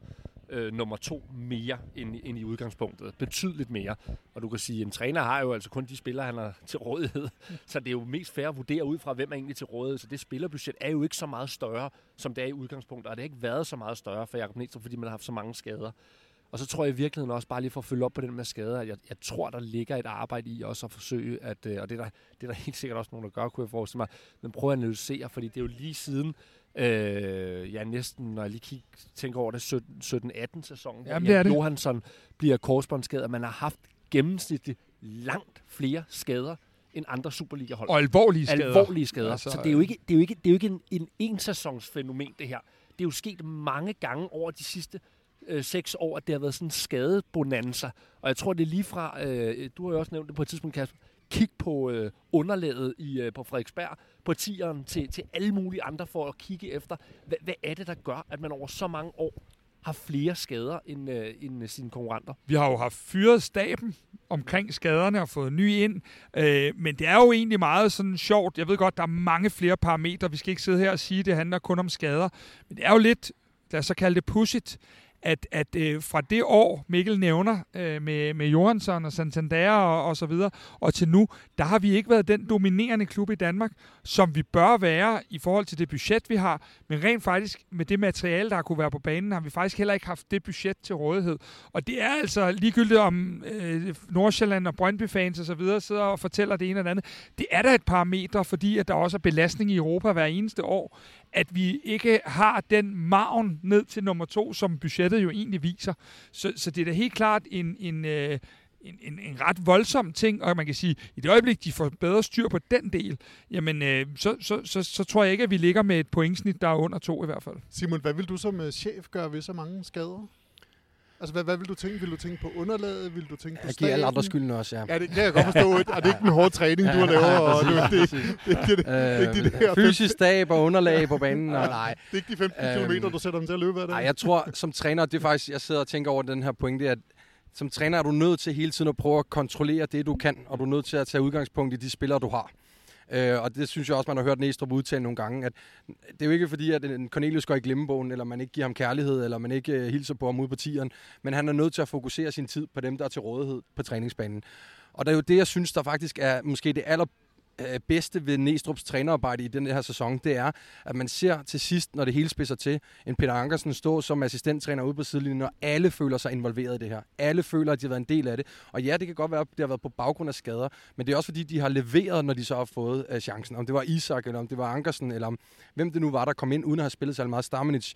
øh, nummer to mere end, end i udgangspunktet. Betydeligt mere. Og du kan sige, at en træner har jo altså kun de spillere, han har til rådighed. (laughs) Så det er jo mest fair at vurdere ud fra, hvem er egentlig til rådighed. Så det spillerbudget er jo ikke så meget større, som det er i udgangspunktet. Og det har ikke været så meget større for Jakob Næstrup, fordi man har haft så mange skader. Og så tror jeg i virkeligheden også, bare lige for at følge op på den med skader, at jeg, jeg tror, der ligger et arbejde i også at forsøge, at, øh, og det er, der, det er der helt sikkert også nogen, der gør, kunne jeg forestille mig, men prøv at analysere, fordi det er jo lige siden, øh, ja næsten, når jeg lige kig, tænker over det, 17-18 sæson, Jamen, det er det. Johansson bliver korsbåndsskadet, man har haft gennemsnitligt langt flere skader end andre Superliga-hold. Og alvorlige skader. Alvorlige skader. Altså, så det er jo ikke, det er jo ikke, det er jo ikke en, en ensæsonsfænomen, det her. Det er jo sket mange gange over de sidste øh, seks år, at det har været sådan en skadebonanza. Og jeg tror, det er lige fra, øh, du har jo også nævnt det på et tidspunkt, Kasper, kigge på øh, underlaget i, øh, på Frederiksberg, på tieren, til, til alle mulige andre for at kigge efter, hvad, hvad er det, der gør, at man over så mange år har flere skader end, øh, end sine konkurrenter. Vi har jo haft fyret staben omkring skaderne og fået ny ind, øh, men det er jo egentlig meget sådan sjovt. Jeg ved godt, der er mange flere parametre. Vi skal ikke sidde her og sige, at det handler kun om skader, men det er jo lidt, lad os så kalde det pushit, at, at øh, fra det år, Mikkel nævner, øh, med, med Johansson og Santander og, og så videre, og til nu, der har vi ikke været den dominerende klub i Danmark, som vi bør være i forhold til det budget, vi har. Men rent faktisk, med det materiale, der har kunne være på banen, har vi faktisk heller ikke haft det budget til rådighed. Og det er altså ligegyldigt om øh, Nordsjælland og Brøndby-fans og så videre sidder og fortæller det ene eller andet. Det er da et parameter, fordi at der også er belastning i Europa hver eneste år, at vi ikke har den maven ned til nummer to, som budgettet jo egentlig viser. Så, så det er da helt klart en, en, øh, en, en, en ret voldsom ting, og man kan sige, i det øjeblik, de får bedre styr på den del, jamen, øh, så, så, så, så tror jeg ikke, at vi ligger med et pointsnit, der er under to i hvert fald. Simon, hvad vil du som øh, chef gøre ved så mange skader? Altså, hvad, hvad vil du tænke? Vil du tænke på underlaget? Vil du tænke på Jeg giver alle andre skylden også, ja. Ja, det kan jeg godt forstå. og det er ikke en hård træning, du har (laughs) lavet. Og det, det, det, det, det, det, er ikke de der Fysisk stab og underlag på banen, (laughs) og nej. Det er ikke de 15 Øhm, km, du sætter dem til at løbe af det. Nej, jeg tror, som træner, det er faktisk, jeg sidder og tænker over den her pointe, at som træner er du nødt til hele tiden at prøve at kontrollere det, du kan, og du er nødt til at tage udgangspunkt i de spillere, du har. Øh, og det synes jeg også, man har hørt Næstrup udtale nogle gange, at det er jo ikke fordi, at en Cornelius går i glemmebogen, eller man ikke giver ham kærlighed, eller man ikke øh, hilser på ham ude på tieren, men han er nødt til at fokusere sin tid på dem, der er til rådighed på træningsbanen. Og det er jo det, jeg synes, der faktisk er måske det aller øh, bedste ved Næstrup's trænerarbejde i den her sæson, det er, at man ser til sidst, når det hele spidser til, en Peter Ankersen stå som assistenttræner ude på sidelinjen, og alle føler sig involveret i det her. Alle føler, at de har været en del af det. Og ja, det kan godt være, at det har været på baggrund af skader, men det er også fordi, de har leveret, når de så har fået øh, chancen. Om det var Isak, eller om det var Ankersen, eller om hvem det nu var, der kom ind, uden at have spillet så meget Stamenic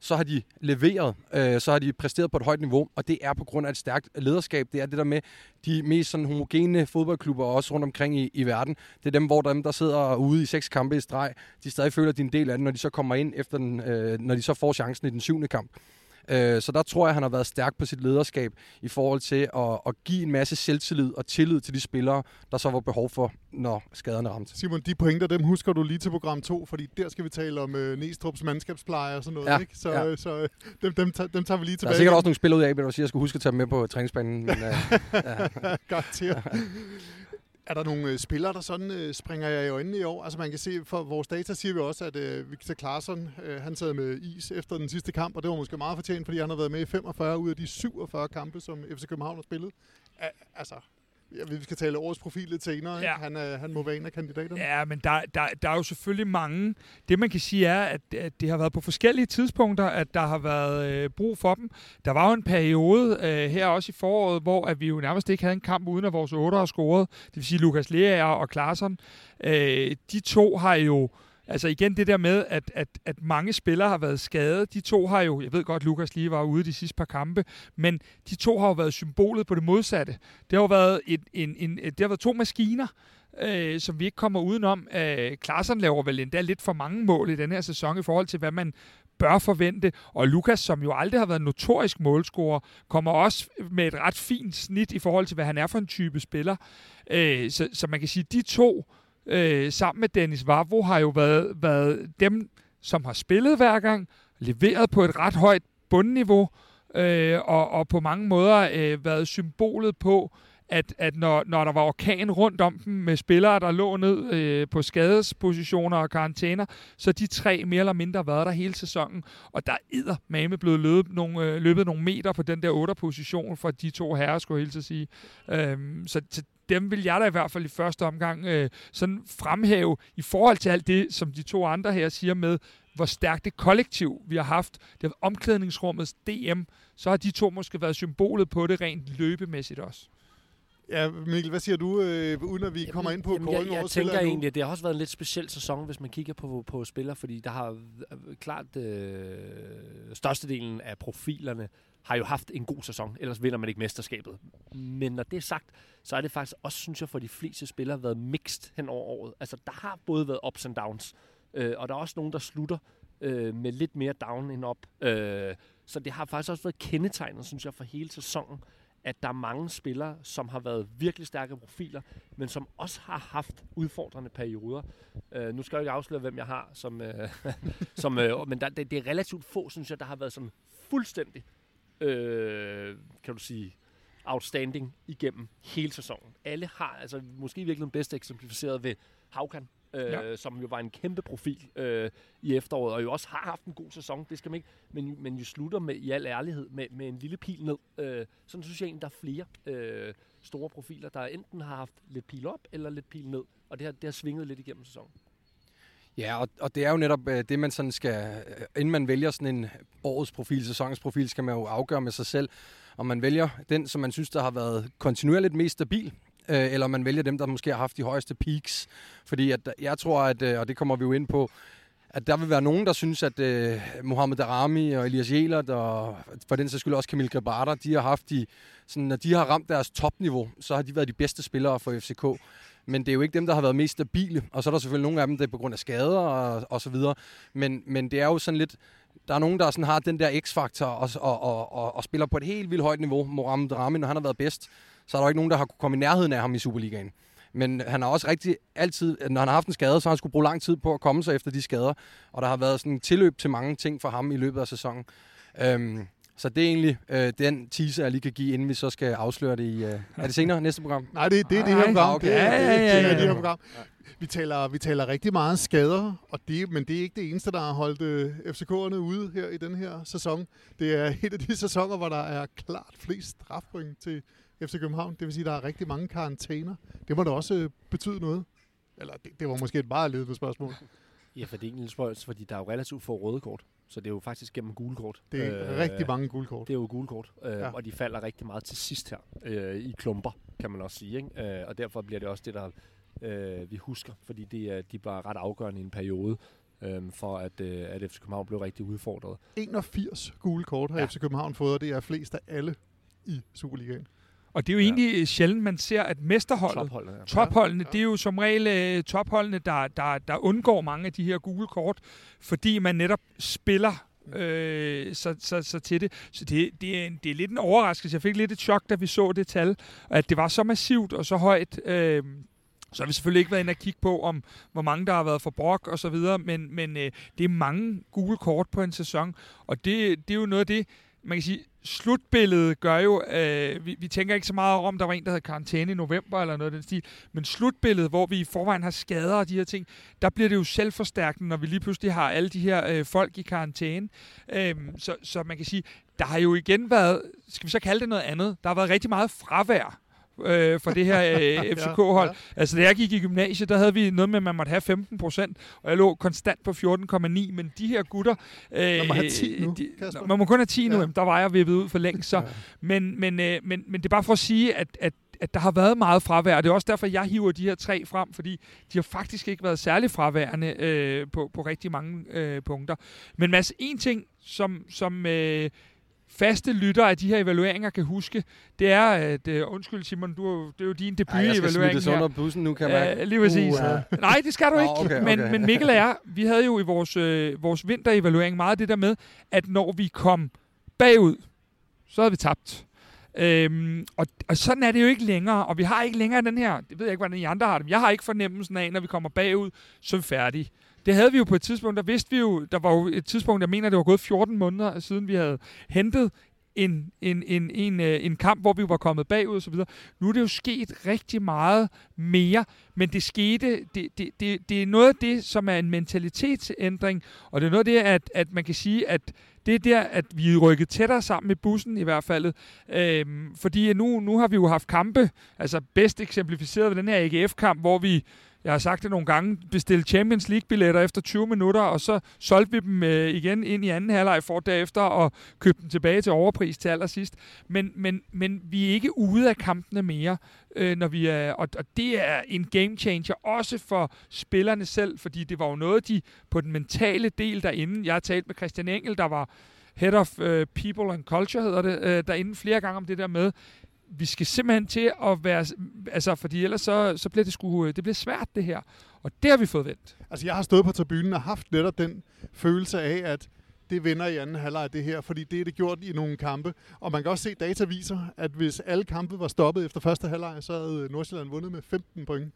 så har de leveret, øh, så har de præsteret på et højt niveau, og det er på grund af et stærkt lederskab. Det er det der med de mest sådan homogene fodboldklubber også rundt omkring i, i verden. Det er dem, hvor dem, der sidder ude i seks kampe i streg, de stadig føler, at de er en del af det, når de så kommer ind, efter den, øh, når de så får chancen i den syvende kamp. Øh, så der tror jeg, han har været stærk på sit lederskab i forhold til at, at give en masse selvtillid og tillid til de spillere, der så var behov for, når skaderne ramte. Simon, de pointer, dem husker du lige til program 2, fordi der skal vi tale om øh, Næstrup's mandskabspleje og sådan noget, Ja, ikke? Så, ja. øh, så øh, dem, dem, tager, dem tager vi lige Der er tilbage. sikkert også nogle spillere ud af, men jeg skulle huske at tage dem med på træningsbanen. Men, øh, (laughs) ja. Garanteret. Er der nogle øh, spillere, der sådan øh, springer jeg i øjnene i år? Altså man kan se, for vores data siger vi også, at øh, Victor Claesson, øh, han sad med is efter den sidste kamp, og det var måske meget fortjent, fordi han har været med i 45 ud af de 47 kampe, som FC København har spillet. Altså, ja, vi skal tale årets profil lidt senere. Ja. Ja. Han, øh, han må være en af kandidaterne. Ja, men der, der, der er jo selvfølgelig mange. Det man kan sige er, at, at det har været på forskellige tidspunkter, at der har været øh, brug for dem. Der var jo en periode øh, her også i foråret, hvor at vi jo nærmest ikke havde en kamp uden at vores otter har scoret. Det vil sige Lukas Lea og Klaarsson. Øh, de to har jo Altså igen det der med, at, at, at mange spillere har været skadet. De to har jo, jeg ved godt, Lukas lige var ude de sidste par kampe, men de to har jo været symbolet på det modsatte. Det har jo været, et, en, en, det har været to maskiner, øh, som vi ikke kommer udenom. Øh, Klaarsson laver vel endda lidt for mange mål i den her sæson i forhold til, hvad man bør forvente. Og Lukas, som jo aldrig har været notorisk målscorer, kommer også med et ret fint snit i forhold til, hvad han er for en type spiller. Øh, så, så man kan sige, at de to øh, sammen med Dennis Vavro har jo været, været dem, som har spillet hver gang, leveret på et ret højt bundniveau, øh, og, og på mange måder øh, været symbolet på, at, at når, når der var orkan rundt om dem med spillere, der lå ned øh, på skadespositioner og karantæner, så de tre mere eller mindre været der hele sæsonen. Og der er mame blevet løbet nogle, øh, løbet nogle meter på den der 8. position for de to herrer, skulle jeg helt sige. Øhm, så, så dem vil jeg da i hvert fald i første omgang øh, sådan fremhæve i forhold til alt det, som de to andre her siger med, hvor stærkt det kollektiv, vi har haft, det har omklædningsrummets DM, så har de to måske været symbolet på det rent løbemæssigt også. Ja, Mikkel, hvad siger du, øh, uden at vi jamen, kommer ind på jamen, jeg, jeg, jeg tænker egentlig, at det har også været en lidt speciel sæson, hvis man kigger på, på spillere, fordi der har klart øh, størstedelen af profilerne har jo haft en god sæson, ellers vinder man ikke mesterskabet. Men når det er sagt, så er det faktisk også, synes jeg, for de fleste spillere været mixed hen over året. Altså, der har både været ups and downs, øh, og der er også nogen, der slutter øh, med lidt mere down end op. Øh, så det har faktisk også været kendetegnet, synes jeg, for hele sæsonen, at der er mange spillere, som har været virkelig stærke profiler, men som også har haft udfordrende perioder. Øh, nu skal jeg ikke afsløre, hvem jeg har, som, øh, (laughs) som, øh, men der, det, det er relativt få, synes jeg, der har været sådan fuldstændig øh, kan du sige, outstanding igennem hele sæsonen. Alle har, altså måske virkelig bedst eksemplificeret ved Haukan, øh, ja. som jo var en kæmpe profil øh, i efteråret, og jo også har haft en god sæson, det skal man ikke, men, men jo slutter med, i al ærlighed med, med en lille pil ned. Øh, sådan synes jeg egentlig, der er flere øh, store profiler, der enten har haft lidt pil op, eller lidt pil ned, og det har, det har svinget lidt igennem sæsonen. Ja, og, og det er jo netop øh, det, man sådan skal, øh, inden man vælger sådan en årets profil, sæsonens profil, skal man jo afgøre med sig selv, om man vælger den, som man synes, der har været kontinuerligt mest stabil, øh, eller man vælger dem, der måske har haft de højeste peaks. Fordi at, jeg tror, at, øh, og det kommer vi jo ind på, at der vil være nogen, der synes, at øh, Mohamed Darami og Elias Jelert, og for den sags skyld også Kamil Grabata, de har haft de, sådan, når de har ramt deres topniveau, så har de været de bedste spillere for FCK men det er jo ikke dem, der har været mest stabile. Og så er der selvfølgelig nogle af dem, der er på grund af skader og, og så videre. Men, men det er jo sådan lidt, der er nogen, der sådan har den der x-faktor og, og, og, og, og spiller på et helt vildt højt niveau. Moram Rami, når han har været bedst, så er der jo ikke nogen, der har kunne komme i nærheden af ham i Superligaen. Men han har også rigtig altid, når han har haft en skade, så har han skulle bruge lang tid på at komme sig efter de skader. Og der har været sådan en tilløb til mange ting for ham i løbet af sæsonen. Øhm, så det er egentlig øh, den teaser, jeg lige kan give, inden vi så skal afsløre det i... Øh, er det senere, næste program? Nej, det, det er det her program. Okay. Det, er, ja, ja, ja, ja. det her program. Vi taler, vi taler rigtig meget skader, og det, men det er ikke det eneste, der har holdt øh, FCK'erne ude her i den her sæson. Det er et af de sæsoner, hvor der er klart flest strafpoint til FC København. Det vil sige, at der er rigtig mange karantæner. Det må da også øh, betyde noget. Eller det, det var måske et meget ledende spørgsmål. Ja, for det er en lille spørgsmål, fordi der er jo relativt få røde kort. Så det er jo faktisk gennem gule kort. Det er øh, rigtig mange gule kort. Det er jo gule kort, øh, ja. og de falder rigtig meget til sidst her øh, i klumper, kan man også sige. Ikke? Øh, og derfor bliver det også det, der øh, vi husker, fordi det, er, de var ret afgørende i en periode, øh, for at, øh, at FC København blev rigtig udfordret. 81 gule kort har ja. FC København fået, og det er flest af alle i Superligaen. Og det er jo ja. egentlig sjældent, man ser, at mesterholdet, topholdene, ja. topholdene ja. det er jo som regel uh, topholdene, der, der, der undgår mange af de her gule kort, fordi man netop spiller øh, så, så, så til det. Så det, det, er en, det er lidt en overraskelse. Jeg fik lidt et chok, da vi så det tal, at det var så massivt og så højt. Øh, så har vi selvfølgelig ikke været inde og kigge på, om hvor mange der har været for brok og så videre, men, men øh, det er mange gule kort på en sæson, og det, det er jo noget af det, man kan sige, slutbilledet gør jo, øh, vi, vi tænker ikke så meget om, der var en, der havde karantæne i november eller noget af den stil, men slutbilledet, hvor vi i forvejen har skader og de her ting, der bliver det jo selvforstærkende, når vi lige pludselig har alle de her øh, folk i karantæne. Øh, så, så man kan sige, der har jo igen været, skal vi så kalde det noget andet, der har været rigtig meget fravær øh, for det her øh, FCK-hold. (laughs) Ja, ja. Altså, da jeg gik i gymnasiet, der havde vi noget med, at man måtte have 15 procent, og jeg lå konstant på 14,9, men de her gutter... Øh, man må have 10 nu, de, Man må kun have 10 nu, ja. der var jeg vippet ud for længe, så... Ja. Men, men, øh, men, men det er bare for at sige, at, at at der har været meget fravær, og det er også derfor, jeg hiver de her tre frem, fordi de har faktisk ikke været særlig fraværende øh, på, på rigtig mange øh, punkter. Men Mads, en ting, som, som øh, faste lytter af de her evalueringer kan huske, det er, at, uh, undskyld Simon, du, det er jo din debut-evaluering her. Jeg skal under bussen nu, kan man. Uh, lige præcis. Uh, uh. Nej, det skal du ikke. okay, okay. Men, men Mikkel og jeg, vi havde jo i vores, øh, vores vinterevaluering meget det der med, at når vi kom bagud, så havde vi tabt. Øhm, og, og sådan er det jo ikke længere, og vi har ikke længere den her, det ved jeg ikke, hvordan I andre har det, jeg har ikke fornemmelsen af, når vi kommer bagud, så er vi færdige det havde vi jo på et tidspunkt, der vidste vi jo, der var jo et tidspunkt, jeg mener, det var gået 14 måneder siden, vi havde hentet en, en, en, en, øh, en kamp, hvor vi var kommet bagud og så videre. Nu er det jo sket rigtig meget mere, men det skete, det, det, det, det er noget af det, som er en mentalitetsændring, og det er noget af det, at, at man kan sige, at det er der, at vi er rykket tættere sammen med bussen i hvert fald. Øhm, fordi nu, nu har vi jo haft kampe, altså bedst eksemplificeret ved den her AGF-kamp, hvor vi jeg har sagt det nogle gange, bestilte Champions League-billetter efter 20 minutter, og så solgte vi dem øh, igen ind i anden halvleg for derefter og købte dem tilbage til overpris til allersidst. Men, men, men vi er ikke ude af kampene mere, øh, når vi er, og, og det er en game changer også for spillerne selv, fordi det var jo noget, de på den mentale del derinde, jeg har talt med Christian Engel, der var Head of uh, People and Culture, hedder det, uh, derinde flere gange om det der med, vi skal simpelthen til at være, altså fordi ellers så, så bliver det sgu, øh, det bliver svært det her. Og det har vi fået vendt. Altså jeg har stået på tribunen og haft netop den følelse af, at det vinder i anden halvleg det her, fordi det er det gjort i nogle kampe. Og man kan også se, at data viser, at hvis alle kampe var stoppet efter første halvleg, så havde Nordsjælland vundet med 15 point.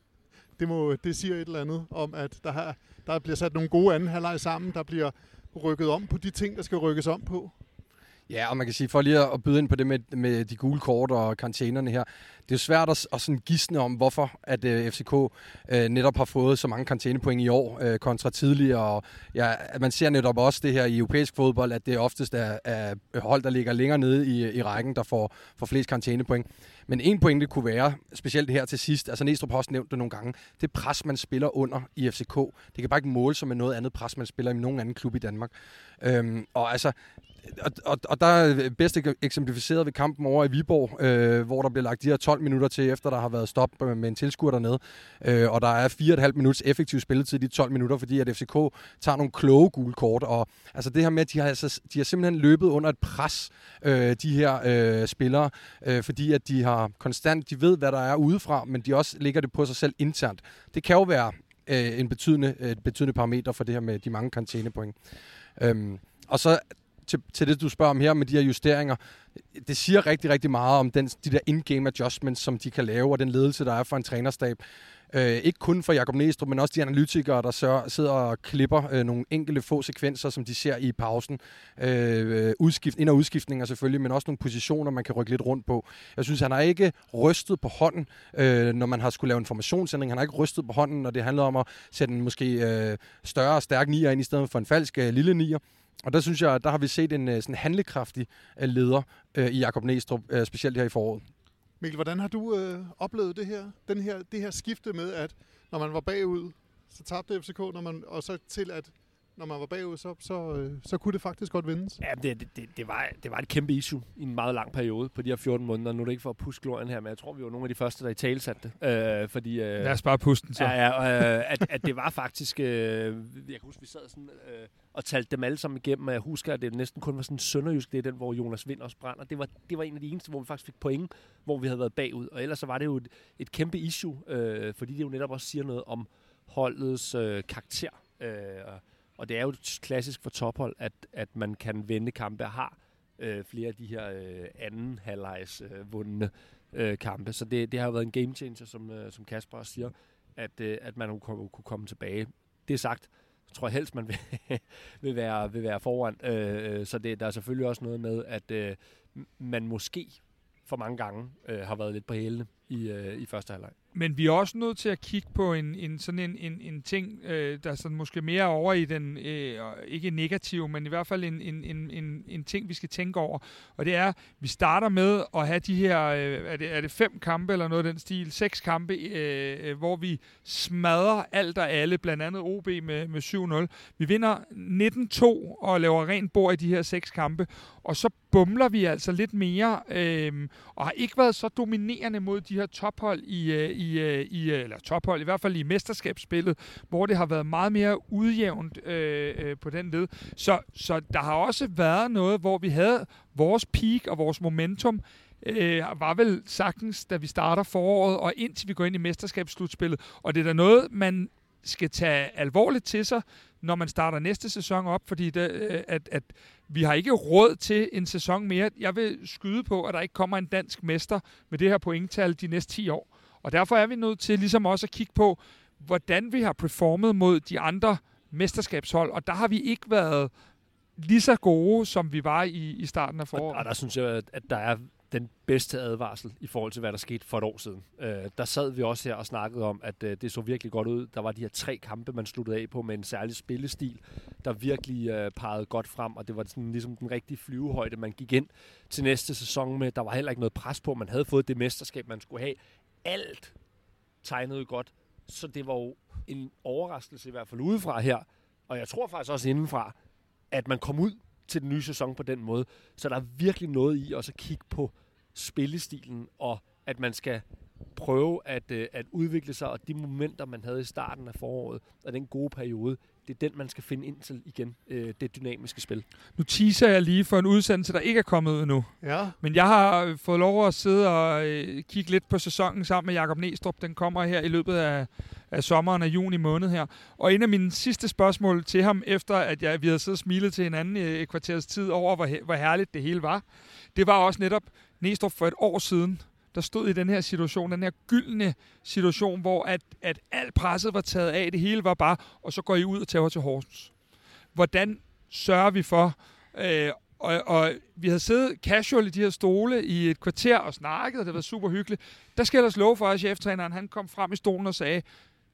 Det, må, det siger et eller andet om, at der, har, der bliver sat nogle gode anden halvleg sammen, der bliver rykket om på de ting, der skal rykkes om på. Ja, og man kan sige, for lige at byde ind på det med, med de gule kort og karantænerne her, det er jo svært at, at sådan gisne om, hvorfor at uh, øh, FCK uh, øh, netop har fået så mange karantænepoint i år uh, kontra tidligere. Og, ja, man ser netop også det her i europæisk fodbold, at det oftest er, er hold, der ligger længere nede i, i rækken, der får, får flest karantænepoint. Men en pointe kunne være, specielt her til sidst, altså Næstrup har også nævnt det nogle gange, det pres, man spiller under i FCK, det kan bare ikke måle sig med noget andet pres, man spiller i nogen anden klub i Danmark. Øhm, og altså, og, og, og der er bedst eksemplificeret ved kampen over i Viborg, øh, hvor der bliver lagt de her 12 minutter til, efter der har været stop øh, med en tilskuer dernede. Øh, og der er 4,5 minutters effektiv spilletid i de 12 minutter, fordi at FCK tager nogle kloge gule kort. Og altså det her med, at de har, altså, de har simpelthen løbet under et pres, øh, de her øh, spillere, øh, fordi at de har konstant, de ved, hvad der er udefra, men de også ligger det på sig selv internt. Det kan jo være øh, en betydende, et betydende parameter for det her med de mange karantænepoint. Øhm, og så til, til det, du spørger om her med de her justeringer, det siger rigtig, rigtig meget om den, de der in-game adjustments, som de kan lave, og den ledelse, der er for en trænerstab. Øh, ikke kun for Jakob Næstrup, men også de analytikere, der sør, sidder og klipper øh, nogle enkelte få sekvenser, som de ser i pausen. Øh, udskift, ind- og udskiftninger selvfølgelig, men også nogle positioner, man kan rykke lidt rundt på. Jeg synes, han har ikke rystet på hånden, øh, når man har skulle lave en formationsændring. Han har ikke rystet på hånden, når det handler om at sætte en måske øh, større og stærk nier ind i stedet for en falsk øh, lille nier. Og der synes jeg, der har vi set en øh, sådan handlekraftig øh, leder øh, i Jakob Næstrup, øh, specielt her i foråret. Mikkel, hvordan har du øh, oplevet det her, den her, det her skifte med, at når man var bagud, så tabte FCK, når man, og så til at når man var bagud, så, så, øh, så kunne det faktisk godt vindes. Ja, det, det, det, det, var, det var et kæmpe issue i en meget lang periode på de her 14 måneder. Nu er det ikke for at puske glorien her, men jeg tror, vi var nogle af de første, der i tale satte det. Øh, fordi, øh, Lad os bare puste den så. Ja, ja øh, at, at det var faktisk... Øh, jeg kan huske, vi sad sådan øh, og talte dem alle sammen igennem, og jeg husker, at det næsten kun var sådan sønderjysk, det er den, hvor Jonas Vind også brænder. Det var, det var en af de eneste, hvor vi faktisk fik point, hvor vi havde været bagud. Og ellers så var det jo et, et kæmpe issue, øh, fordi det jo netop også siger noget om holdets øh, karakter. Øh, og det er jo klassisk for tophold, at, at man kan vende kampe og har øh, flere af de her øh, anden halvlejs øh, vundne øh, kampe. Så det, det har jo været en game changer, som, øh, som Kasper også siger, at, øh, at man kunne, kunne komme tilbage. Det er sagt, tror jeg helst, man vil, (laughs) vil, være, vil være foran. Øh, øh, så det, der er selvfølgelig også noget med, at øh, man måske for mange gange øh, har været lidt på hælene i, øh, i første halvleg. Men vi er også nødt til at kigge på en, en sådan en, en, en ting, øh, der er sådan måske mere over i den, øh, ikke negativ, men i hvert fald en, en, en, en, en ting, vi skal tænke over. Og det er, vi starter med at have de her, øh, er, det, er det fem kampe eller noget af den stil, seks kampe, øh, øh, hvor vi smadrer alt og alle, blandt andet OB med, med 7-0. Vi vinder 19-2 og laver rent bord i de her seks kampe, og så bumler vi altså lidt mere, øh, og har ikke været så dominerende mod de her tophold i, øh, i, øh, i øh, eller tophold, i hvert fald i mesterskabsspillet, hvor det har været meget mere udjævnt øh, på den led. Så, så der har også været noget, hvor vi havde vores peak og vores momentum, øh, var vel sagtens, da vi starter foråret, og indtil vi går ind i mesterskabsslutspillet. Og det er da noget, man skal tage alvorligt til sig, når man starter næste sæson op, fordi det, øh, at, at vi har ikke råd til en sæson mere. Jeg vil skyde på, at der ikke kommer en dansk mester med det her pointtal de næste 10 år. Og derfor er vi nødt til ligesom også at kigge på, hvordan vi har performet mod de andre mesterskabshold, og der har vi ikke været lige så gode, som vi var i, i starten af foråret. Og, og der synes jeg, at der er den bedste advarsel i forhold til, hvad der skete for et år siden. Øh, der sad vi også her og snakkede om, at øh, det så virkelig godt ud. Der var de her tre kampe, man sluttede af på med en særlig spillestil, der virkelig øh, pegede godt frem, og det var sådan, ligesom den rigtige flyvehøjde, man gik ind til næste sæson med. Der var heller ikke noget pres på, man havde fået det mesterskab, man skulle have. Alt tegnede godt, så det var jo en overraskelse i hvert fald udefra her, og jeg tror faktisk også indenfra, at man kom ud til den nye sæson på den måde. Så der er virkelig noget i også at kigge på spillestilen, og at man skal prøve at, øh, at udvikle sig, og de momenter, man havde i starten af foråret, og den gode periode, det er den, man skal finde ind til igen, øh, det dynamiske spil. Nu teaser jeg lige for en udsendelse, der ikke er kommet ud endnu. Ja. Men jeg har fået lov at sidde og øh, kigge lidt på sæsonen sammen med Jakob Næstrup. Den kommer her i løbet af, af sommeren af juni måned her. Og en af mine sidste spørgsmål til ham, efter at jeg, vi havde siddet og smilet til hinanden i et kvarters tid over, hvor, hvor herligt det hele var, det var også netop Næstrup for et år siden, der stod i den her situation, den her gyldne situation, hvor at, at alt presset var taget af, det hele var bare, og så går I ud og tager til Horsens. Hvordan sørger vi for, øh, og, og vi havde siddet casual i de her stole i et kvarter og snakket, og det var super hyggeligt. Der skal jeg ellers love for, at cheftræneren han kom frem i stolen og sagde,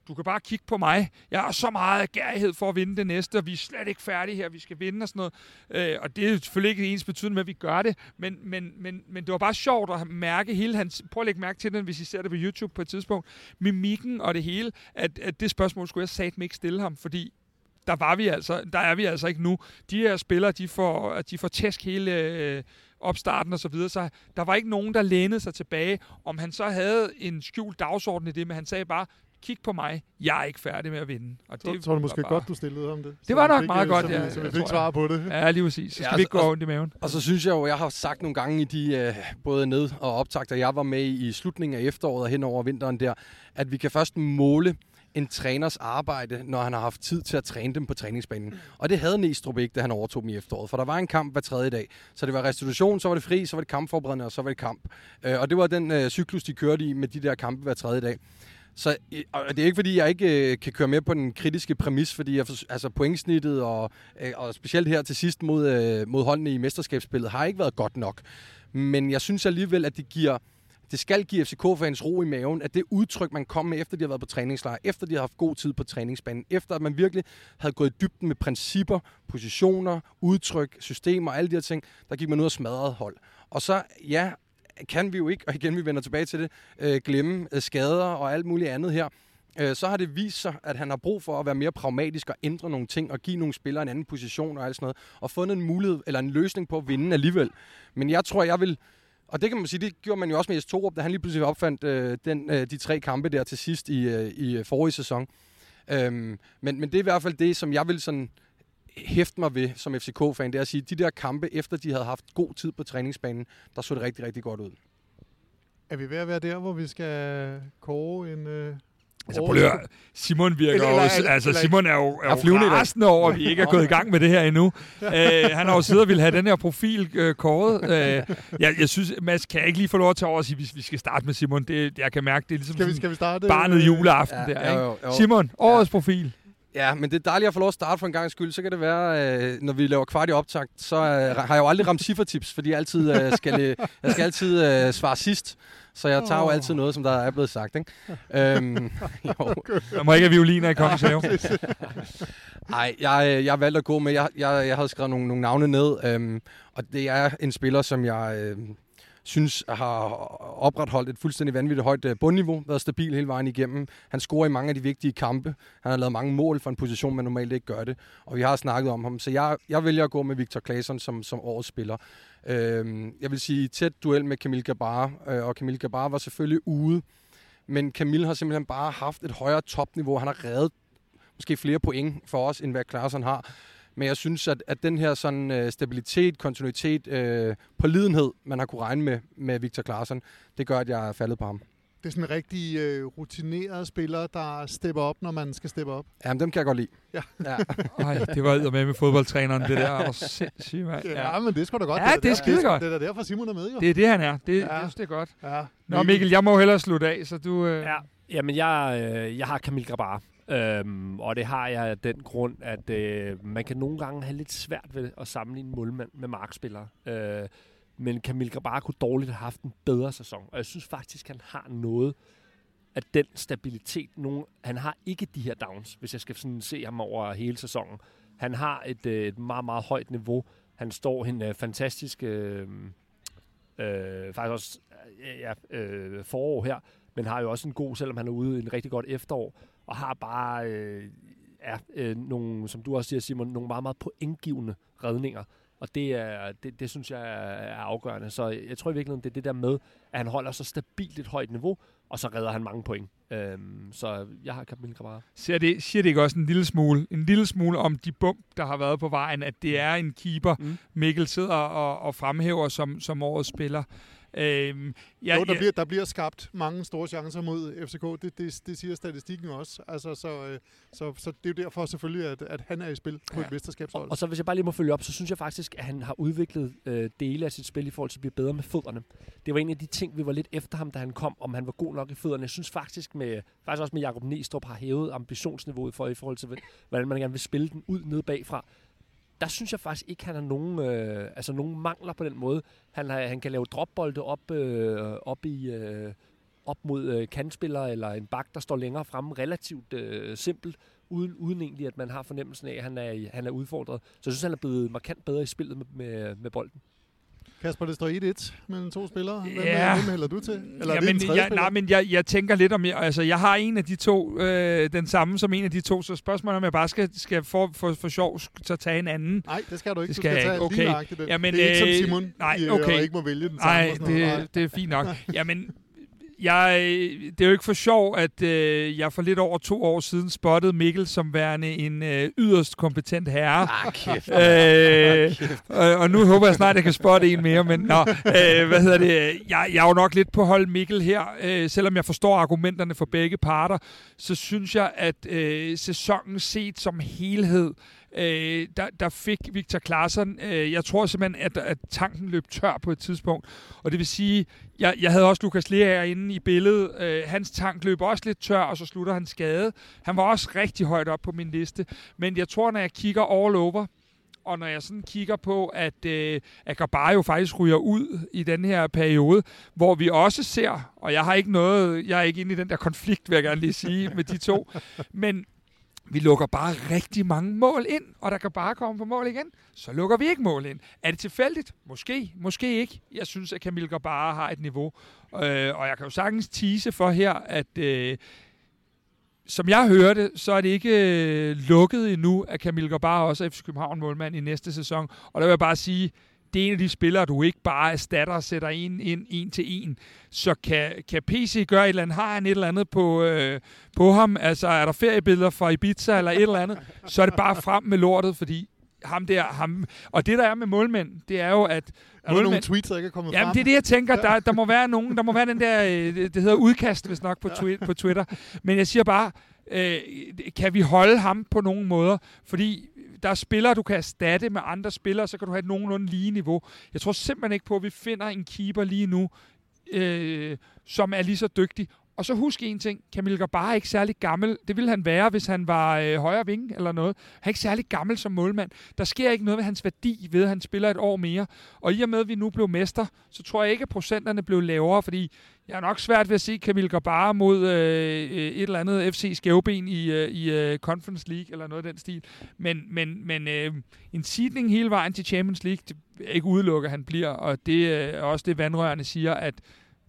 du kan bare kigge på mig. Jeg har så meget gærighed for at vinde det næste, og vi er slet ikke færdige her. Vi skal vinde og sådan noget. Øh, og det er selvfølgelig ikke ens betydende med, at vi gør det, men, men, men, men det var bare sjovt at mærke hele hans... Prøv at lægge mærke til den, hvis I ser det på YouTube på et tidspunkt. Mimikken og det hele, at, at det spørgsmål skulle jeg satme ikke stille ham, fordi der var vi altså, der er vi altså ikke nu. De her spillere, de får, de får tæsk hele øh, opstarten og så videre, så der var ikke nogen, der lænede sig tilbage, om han så havde en skjult dagsorden i det, men han sagde bare, kig på mig, jeg er ikke færdig med at vinde. Og det tror du måske bare... godt, du stillede om det? Det var nok fik, meget godt, så, ja. Så vi fik svar på det. Ja, lige præcis. Så skal ja, vi ikke gå og, ondt i maven. Og så synes jeg jo, jeg har sagt nogle gange i de uh, både ned- og optagter, jeg var med i slutningen af efteråret og hen over vinteren der, at vi kan først måle en træners arbejde, når han har haft tid til at træne dem på træningsbanen. Og det havde Næstrup ikke, da han overtog dem i efteråret, for der var en kamp hver tredje dag. Så det var restitution, så var det fri, så var det kampforberedende, og så var det kamp. Uh, og det var den uh, cyklus, de kørte i med de der kampe hver tredje dag. Så og det er ikke, fordi jeg ikke øh, kan køre med på den kritiske præmis, fordi jeg, altså pointsnittet og, øh, og specielt her til sidst mod, øh, mod holdene i mesterskabsspillet har ikke været godt nok. Men jeg synes alligevel, at det giver det skal give FCK-fans ro i maven, at det udtryk, man kom med, efter de har været på træningslejr, efter de har haft god tid på træningsbanen, efter at man virkelig havde gået i dybden med principper, positioner, udtryk, systemer og alle de her ting, der gik man ud og smadrede hold. Og så, ja, kan vi jo ikke, og igen vi vender tilbage til det, øh, glemme øh, skader og alt muligt andet her. Øh, så har det vist sig, at han har brug for at være mere pragmatisk og ændre nogle ting og give nogle spillere en anden position og alt sådan noget, og fundet en mulighed eller en løsning på at vinde alligevel. Men jeg tror, jeg vil og det kan man sige, det gjorde man jo også med Torup, da han lige pludselig opfandt øh, den, øh, de tre kampe der til sidst i, øh, i øh, forrige sæson. Øhm, men, men det er i hvert fald det, som jeg vil sådan hæfte mig ved som FCK-fan, det er at sige, at de der kampe, efter de havde haft god tid på træningsbanen, der så det rigtig, rigtig godt ud. Er vi ved at være der, hvor vi skal kåre en... Øh Altså, prøv at Simon virker eller, også, eller, altså Simon er jo, er jo rasende over, at vi ikke er gået i gang med det her endnu. uh, han har jo siddet og ville have den her profil uh, kåret. (laughs) Uh, jeg, jeg synes, Mads, kan jeg ikke lige få lov til at sige, hvis vi skal starte med Simon? Det, jeg kan mærke, det er ligesom skal vi, skal vi starte? barnet juleaften ja, der. Ikke? Jo, jo. Simon, årets ja. profil. Ja, men det er dejligt at få lov at starte for en gang skyld. Så kan det være, øh, når vi laver kvart i optakt, så øh, har jeg jo aldrig ramt ciffertips, fordi jeg altid øh, skal, øh, (laughs) jeg skal altid øh, svare sidst. Så jeg tager jo altid noget, som der er blevet sagt. Ikke? øhm, (laughs) jo. Der må ikke have violiner i kongens have. (laughs) Nej, jeg, jeg valgte at gå med, jeg, jeg, jeg havde skrevet nogle, nogle navne ned, øhm, og det er en spiller, som jeg... Øh, synes har opretholdt et fuldstændig vanvittigt højt øh, bundniveau, været stabil hele vejen igennem. Han scorer i mange af de vigtige kampe. Han har lavet mange mål for en position, man normalt ikke gør det. Og vi har snakket om ham. Så jeg, jeg vælger at gå med Victor Claesson som, som årets spiller. Øhm, jeg vil sige tæt duel med Camille Gabar, øh, og Camille Gabar var selvfølgelig ude. Men Camille har simpelthen bare haft et højere topniveau. Han har reddet måske flere point for os, end hvad Claesson har. Men jeg synes, at, at den her sådan, øh, stabilitet, kontinuitet, øh, pålidenhed, man har kunne regne med med Victor Klaassen, det gør, at jeg er faldet på ham. Det er sådan en rigtig øh, rutineret spiller, der stepper op, når man skal steppe op. Jamen, dem kan jeg godt lide. Ja. ja. (laughs) Ej, det var med med fodboldtræneren, det der. Og sindssygt, mand. Ja, ja, men det skal da godt. Ja, det, det er skide godt. Det er derfor, Simon er med, jo. Det er det, han er. Det, ja. det, det er godt. Ja. Nå, Mikkel, jeg må hellere slutte af, så du... Øh... Ja, jamen, jeg, øh, jeg har Camille Grabar. Øhm, og det har jeg af den grund, at øh, man kan nogle gange have lidt svært ved at sammenligne målmand med markspillere. Øh, Men Kamil Grabar kunne dårligt have haft en bedre sæson. Og jeg synes faktisk, han har noget af den stabilitet. Nogen, han har ikke de her downs, hvis jeg skal sådan se ham over hele sæsonen. Han har et, øh, et meget, meget højt niveau. Han står en øh, fantastisk øh, øh, faktisk også øh, ja, øh, forår her, men har jo også en god, selvom han er ude i en rigtig godt efterår, og har bare øh, ja, øh, nogle, som du også siger, Simon, nogle meget, meget pointgivende redninger. Og det, er, det, det synes jeg er afgørende. Så jeg tror i virkeligheden, det er det der med, at han holder så stabilt et højt niveau, og så redder han mange point. Øhm, så jeg har Camille Grabara. Siger det, siger det ikke også en lille smule, en lille smule om de bump, der har været på vejen, at det er en keeper, mm. Mikkel sidder og, og fremhæver som, som årets spiller. Øhm, ja, jo, der, ja. bliver, der bliver skabt mange store chancer mod FCK. Det, det, det siger statistikken også. Altså, så, øh, så, så det er jo derfor selvfølgelig, at, at han er i spil på ja. et mesterskabshold. Og, og så hvis jeg bare lige må følge op, så synes jeg faktisk, at han har udviklet øh, dele af sit spil i forhold til at blive bedre med fødderne. Det var en af de ting, vi var lidt efter ham, da han kom, om han var god nok i fødderne. Jeg synes faktisk, med, faktisk også med Jakob Næstrup har hævet ambitionsniveauet for i forhold til, hvordan man gerne vil spille den ud ned bagfra der synes jeg faktisk ikke, han har nogen, øh, altså nogen mangler på den måde. Han, har, han kan lave dropbolde op, øh, op, i, øh, op mod øh, kantspillere eller en bak, der står længere fremme relativt øh, simpelt, uden, uden egentlig, at man har fornemmelsen af, at han er, han er udfordret. Så jeg synes, han er blevet markant bedre i spillet med, med, med bolden. Kasper, det står 1-1 mellem to spillere. Hvem, ja. hvem hælder du til? Eller ja, men, jeg, nej, men jeg, jeg tænker lidt om... Altså, jeg har en af de to, øh, den samme som en af de to, så spørgsmålet er, om jeg bare skal, skal for, for, for sjov så tage en anden. Nej, det skal du ikke. Det skal du skal tage okay. lige den. Jamen, det er ikke som øh, Simon, nej, okay. og ikke må vælge den samme. Nej, det, det er fint nok. (laughs) Jamen, jeg, det er jo ikke for sjov, at øh, jeg for lidt over to år siden spottede Mikkel som værende en øh, yderst kompetent herre. Ah, kæft. Øh, kæft. Og, og nu håber jeg snart, at jeg kan spotte en mere, men nå, øh, hvad hedder det? Jeg, jeg er jo nok lidt på hold Mikkel her. Øh, selvom jeg forstår argumenterne for begge parter, så synes jeg, at øh, sæsonen set som helhed øh, der, der fik Victor Klaassen, øh, jeg tror simpelthen, at, at tanken løb tør på et tidspunkt. Og det vil sige, jeg, jeg havde også Lukas Lea inde i billedet. Øh, hans tank løb også lidt tør, og så slutter han skade. Han var også rigtig højt op på min liste. Men jeg tror, når jeg kigger all over, og når jeg sådan kigger på, at øh, Akabar jo faktisk ryger ud i den her periode, hvor vi også ser, og jeg har ikke noget, jeg er ikke inde i den der konflikt, vil jeg gerne lige sige, med de to, (laughs) men vi lukker bare rigtig mange mål ind, og der kan bare komme på mål igen, så lukker vi ikke mål ind. Er det tilfældigt? Måske, måske ikke. Jeg synes, at Camille bare har et niveau. Øh, og jeg kan jo sagtens tease for her, at øh, som jeg hørte, så er det ikke øh, lukket endnu, at Camille Gabar også er FC København målmand i næste sæson. Og der vil jeg bare sige, det er en af de spillere, du ikke bare erstatter og sætter en ind en til en. Så kan, kan PC gøre et eller andet? Har han et eller andet på, øh, på ham? Altså, er der feriebilleder fra Ibiza eller et eller andet? Så er det bare frem med lortet, fordi ham der, ham... Og det, der er med målmænd, det er jo, at... Er der nogle tweets, der ikke er kommet Jamen, frem? det er det, jeg tænker. Der, der må være nogen, der må være den der, øh, det hedder udkast, hvis nok, på, twi- på Twitter. Men jeg siger bare, øh, kan vi holde ham på nogen måder? Fordi der er spillere, du kan erstatte med andre spillere, så kan du have et nogenlunde lige niveau. Jeg tror simpelthen ikke på, at vi finder en keeper lige nu, øh, som er lige så dygtig. Og så husk en ting, Kamil bare ikke særlig gammel. Det ville han være, hvis han var øh, højre ving eller noget. Han er ikke særlig gammel som målmand. Der sker ikke noget ved hans værdi ved, at han spiller et år mere. Og i og med, at vi nu blev mester, så tror jeg ikke, at procenterne blev lavere, fordi jeg er nok svært ved at se Kamil bare mod øh, øh, et eller andet FC skævben i, øh, i øh, Conference League eller noget af den stil. Men, men, men øh, en sidning hele vejen til Champions League, det ikke udelukker, at han bliver. Og det er også det, vandrørende siger, at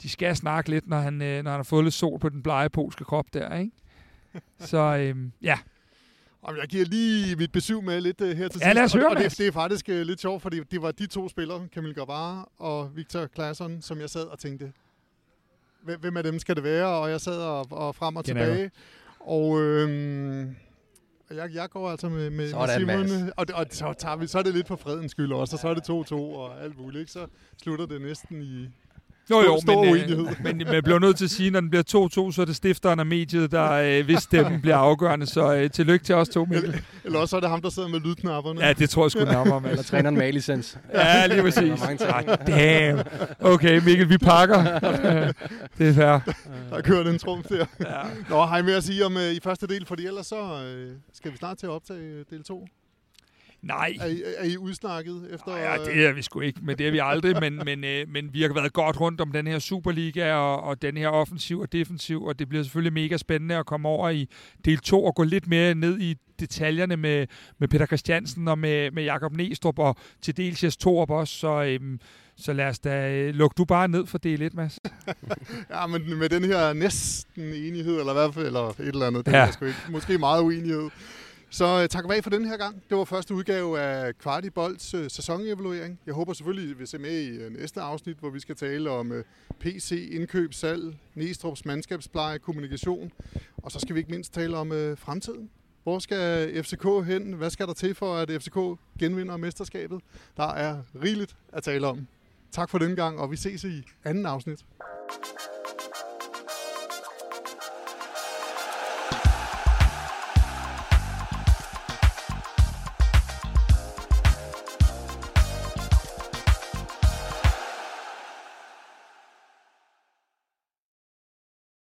de skal snakke lidt, når han, øh, når han har fået lidt sol på den blege polske krop der, ikke? (laughs) Så øh, ja. Jeg giver lige mit besøg med lidt uh, her til sidst. Ja, lad os høre, og, og det, det er faktisk uh, lidt sjovt, fordi det var de to spillere, Kamil Gavara og Victor Claesson, som jeg sad og tænkte, hvem af dem skal det være? Og jeg sad og, og frem og tilbage. Og øhm, jeg, jeg går altså med, med, med Simon, og, og så, tager vi, så er det lidt for fredens skyld også, og så er det 2-2 og alt muligt, ikke? så slutter det næsten i, jo, jo, stor men, uenighed. Øh, (laughs) men man bliver nødt til at sige, at når den bliver 2-2, så er det stifteren af mediet, der øh, hvis stemmen (laughs) bliver afgørende. Så øh, tillykke til os to, Mikkel. Eller, også er det ham, der sidder med lydknapperne. Ja, det tror jeg sgu nærmere. (laughs) Eller træneren med licens. Ja, lige præcis. Ah, damn. Okay, Mikkel, vi pakker. det er fair. Der kører den trumf der. Ja. Nå, har I mere at sige om uh, i første del, fordi ellers så uh, skal vi snart til at optage del 2. Nej. Er I, er I udsnakket efter... Ja, det er vi sgu ikke, men det er vi aldrig. men, (laughs) men, øh, men vi har været godt rundt om den her Superliga og, og den her offensiv og defensiv, og det bliver selvfølgelig mega spændende at komme over i del 2 og gå lidt mere ned i detaljerne med, med Peter Christiansen og med, med Jakob Næstrup og til dels Jes Torup også, så... Øhm, så lad os da øh, lukke du bare ned for del 1, Mads. (laughs) ja, men med den her næsten enighed, eller hvad eller et eller andet, det ja. er sgu ikke, måske meget uenighed. Så øh, tak af for den her gang. Det var første udgave af Kvartibolds uh, øh, sæsonevaluering. Jeg håber selvfølgelig, at vi ser med i øh, næste afsnit, hvor vi skal tale om PC, indkøb, salg, Næstrup's mandskabspleje, kommunikation. Og så skal vi ikke mindst tale om fremtiden. Hvor skal FCK hen? Hvad skal der til for, at FCK genvinder mesterskabet? Der er rigeligt at tale om. Tak for den gang, og vi ses i anden afsnit.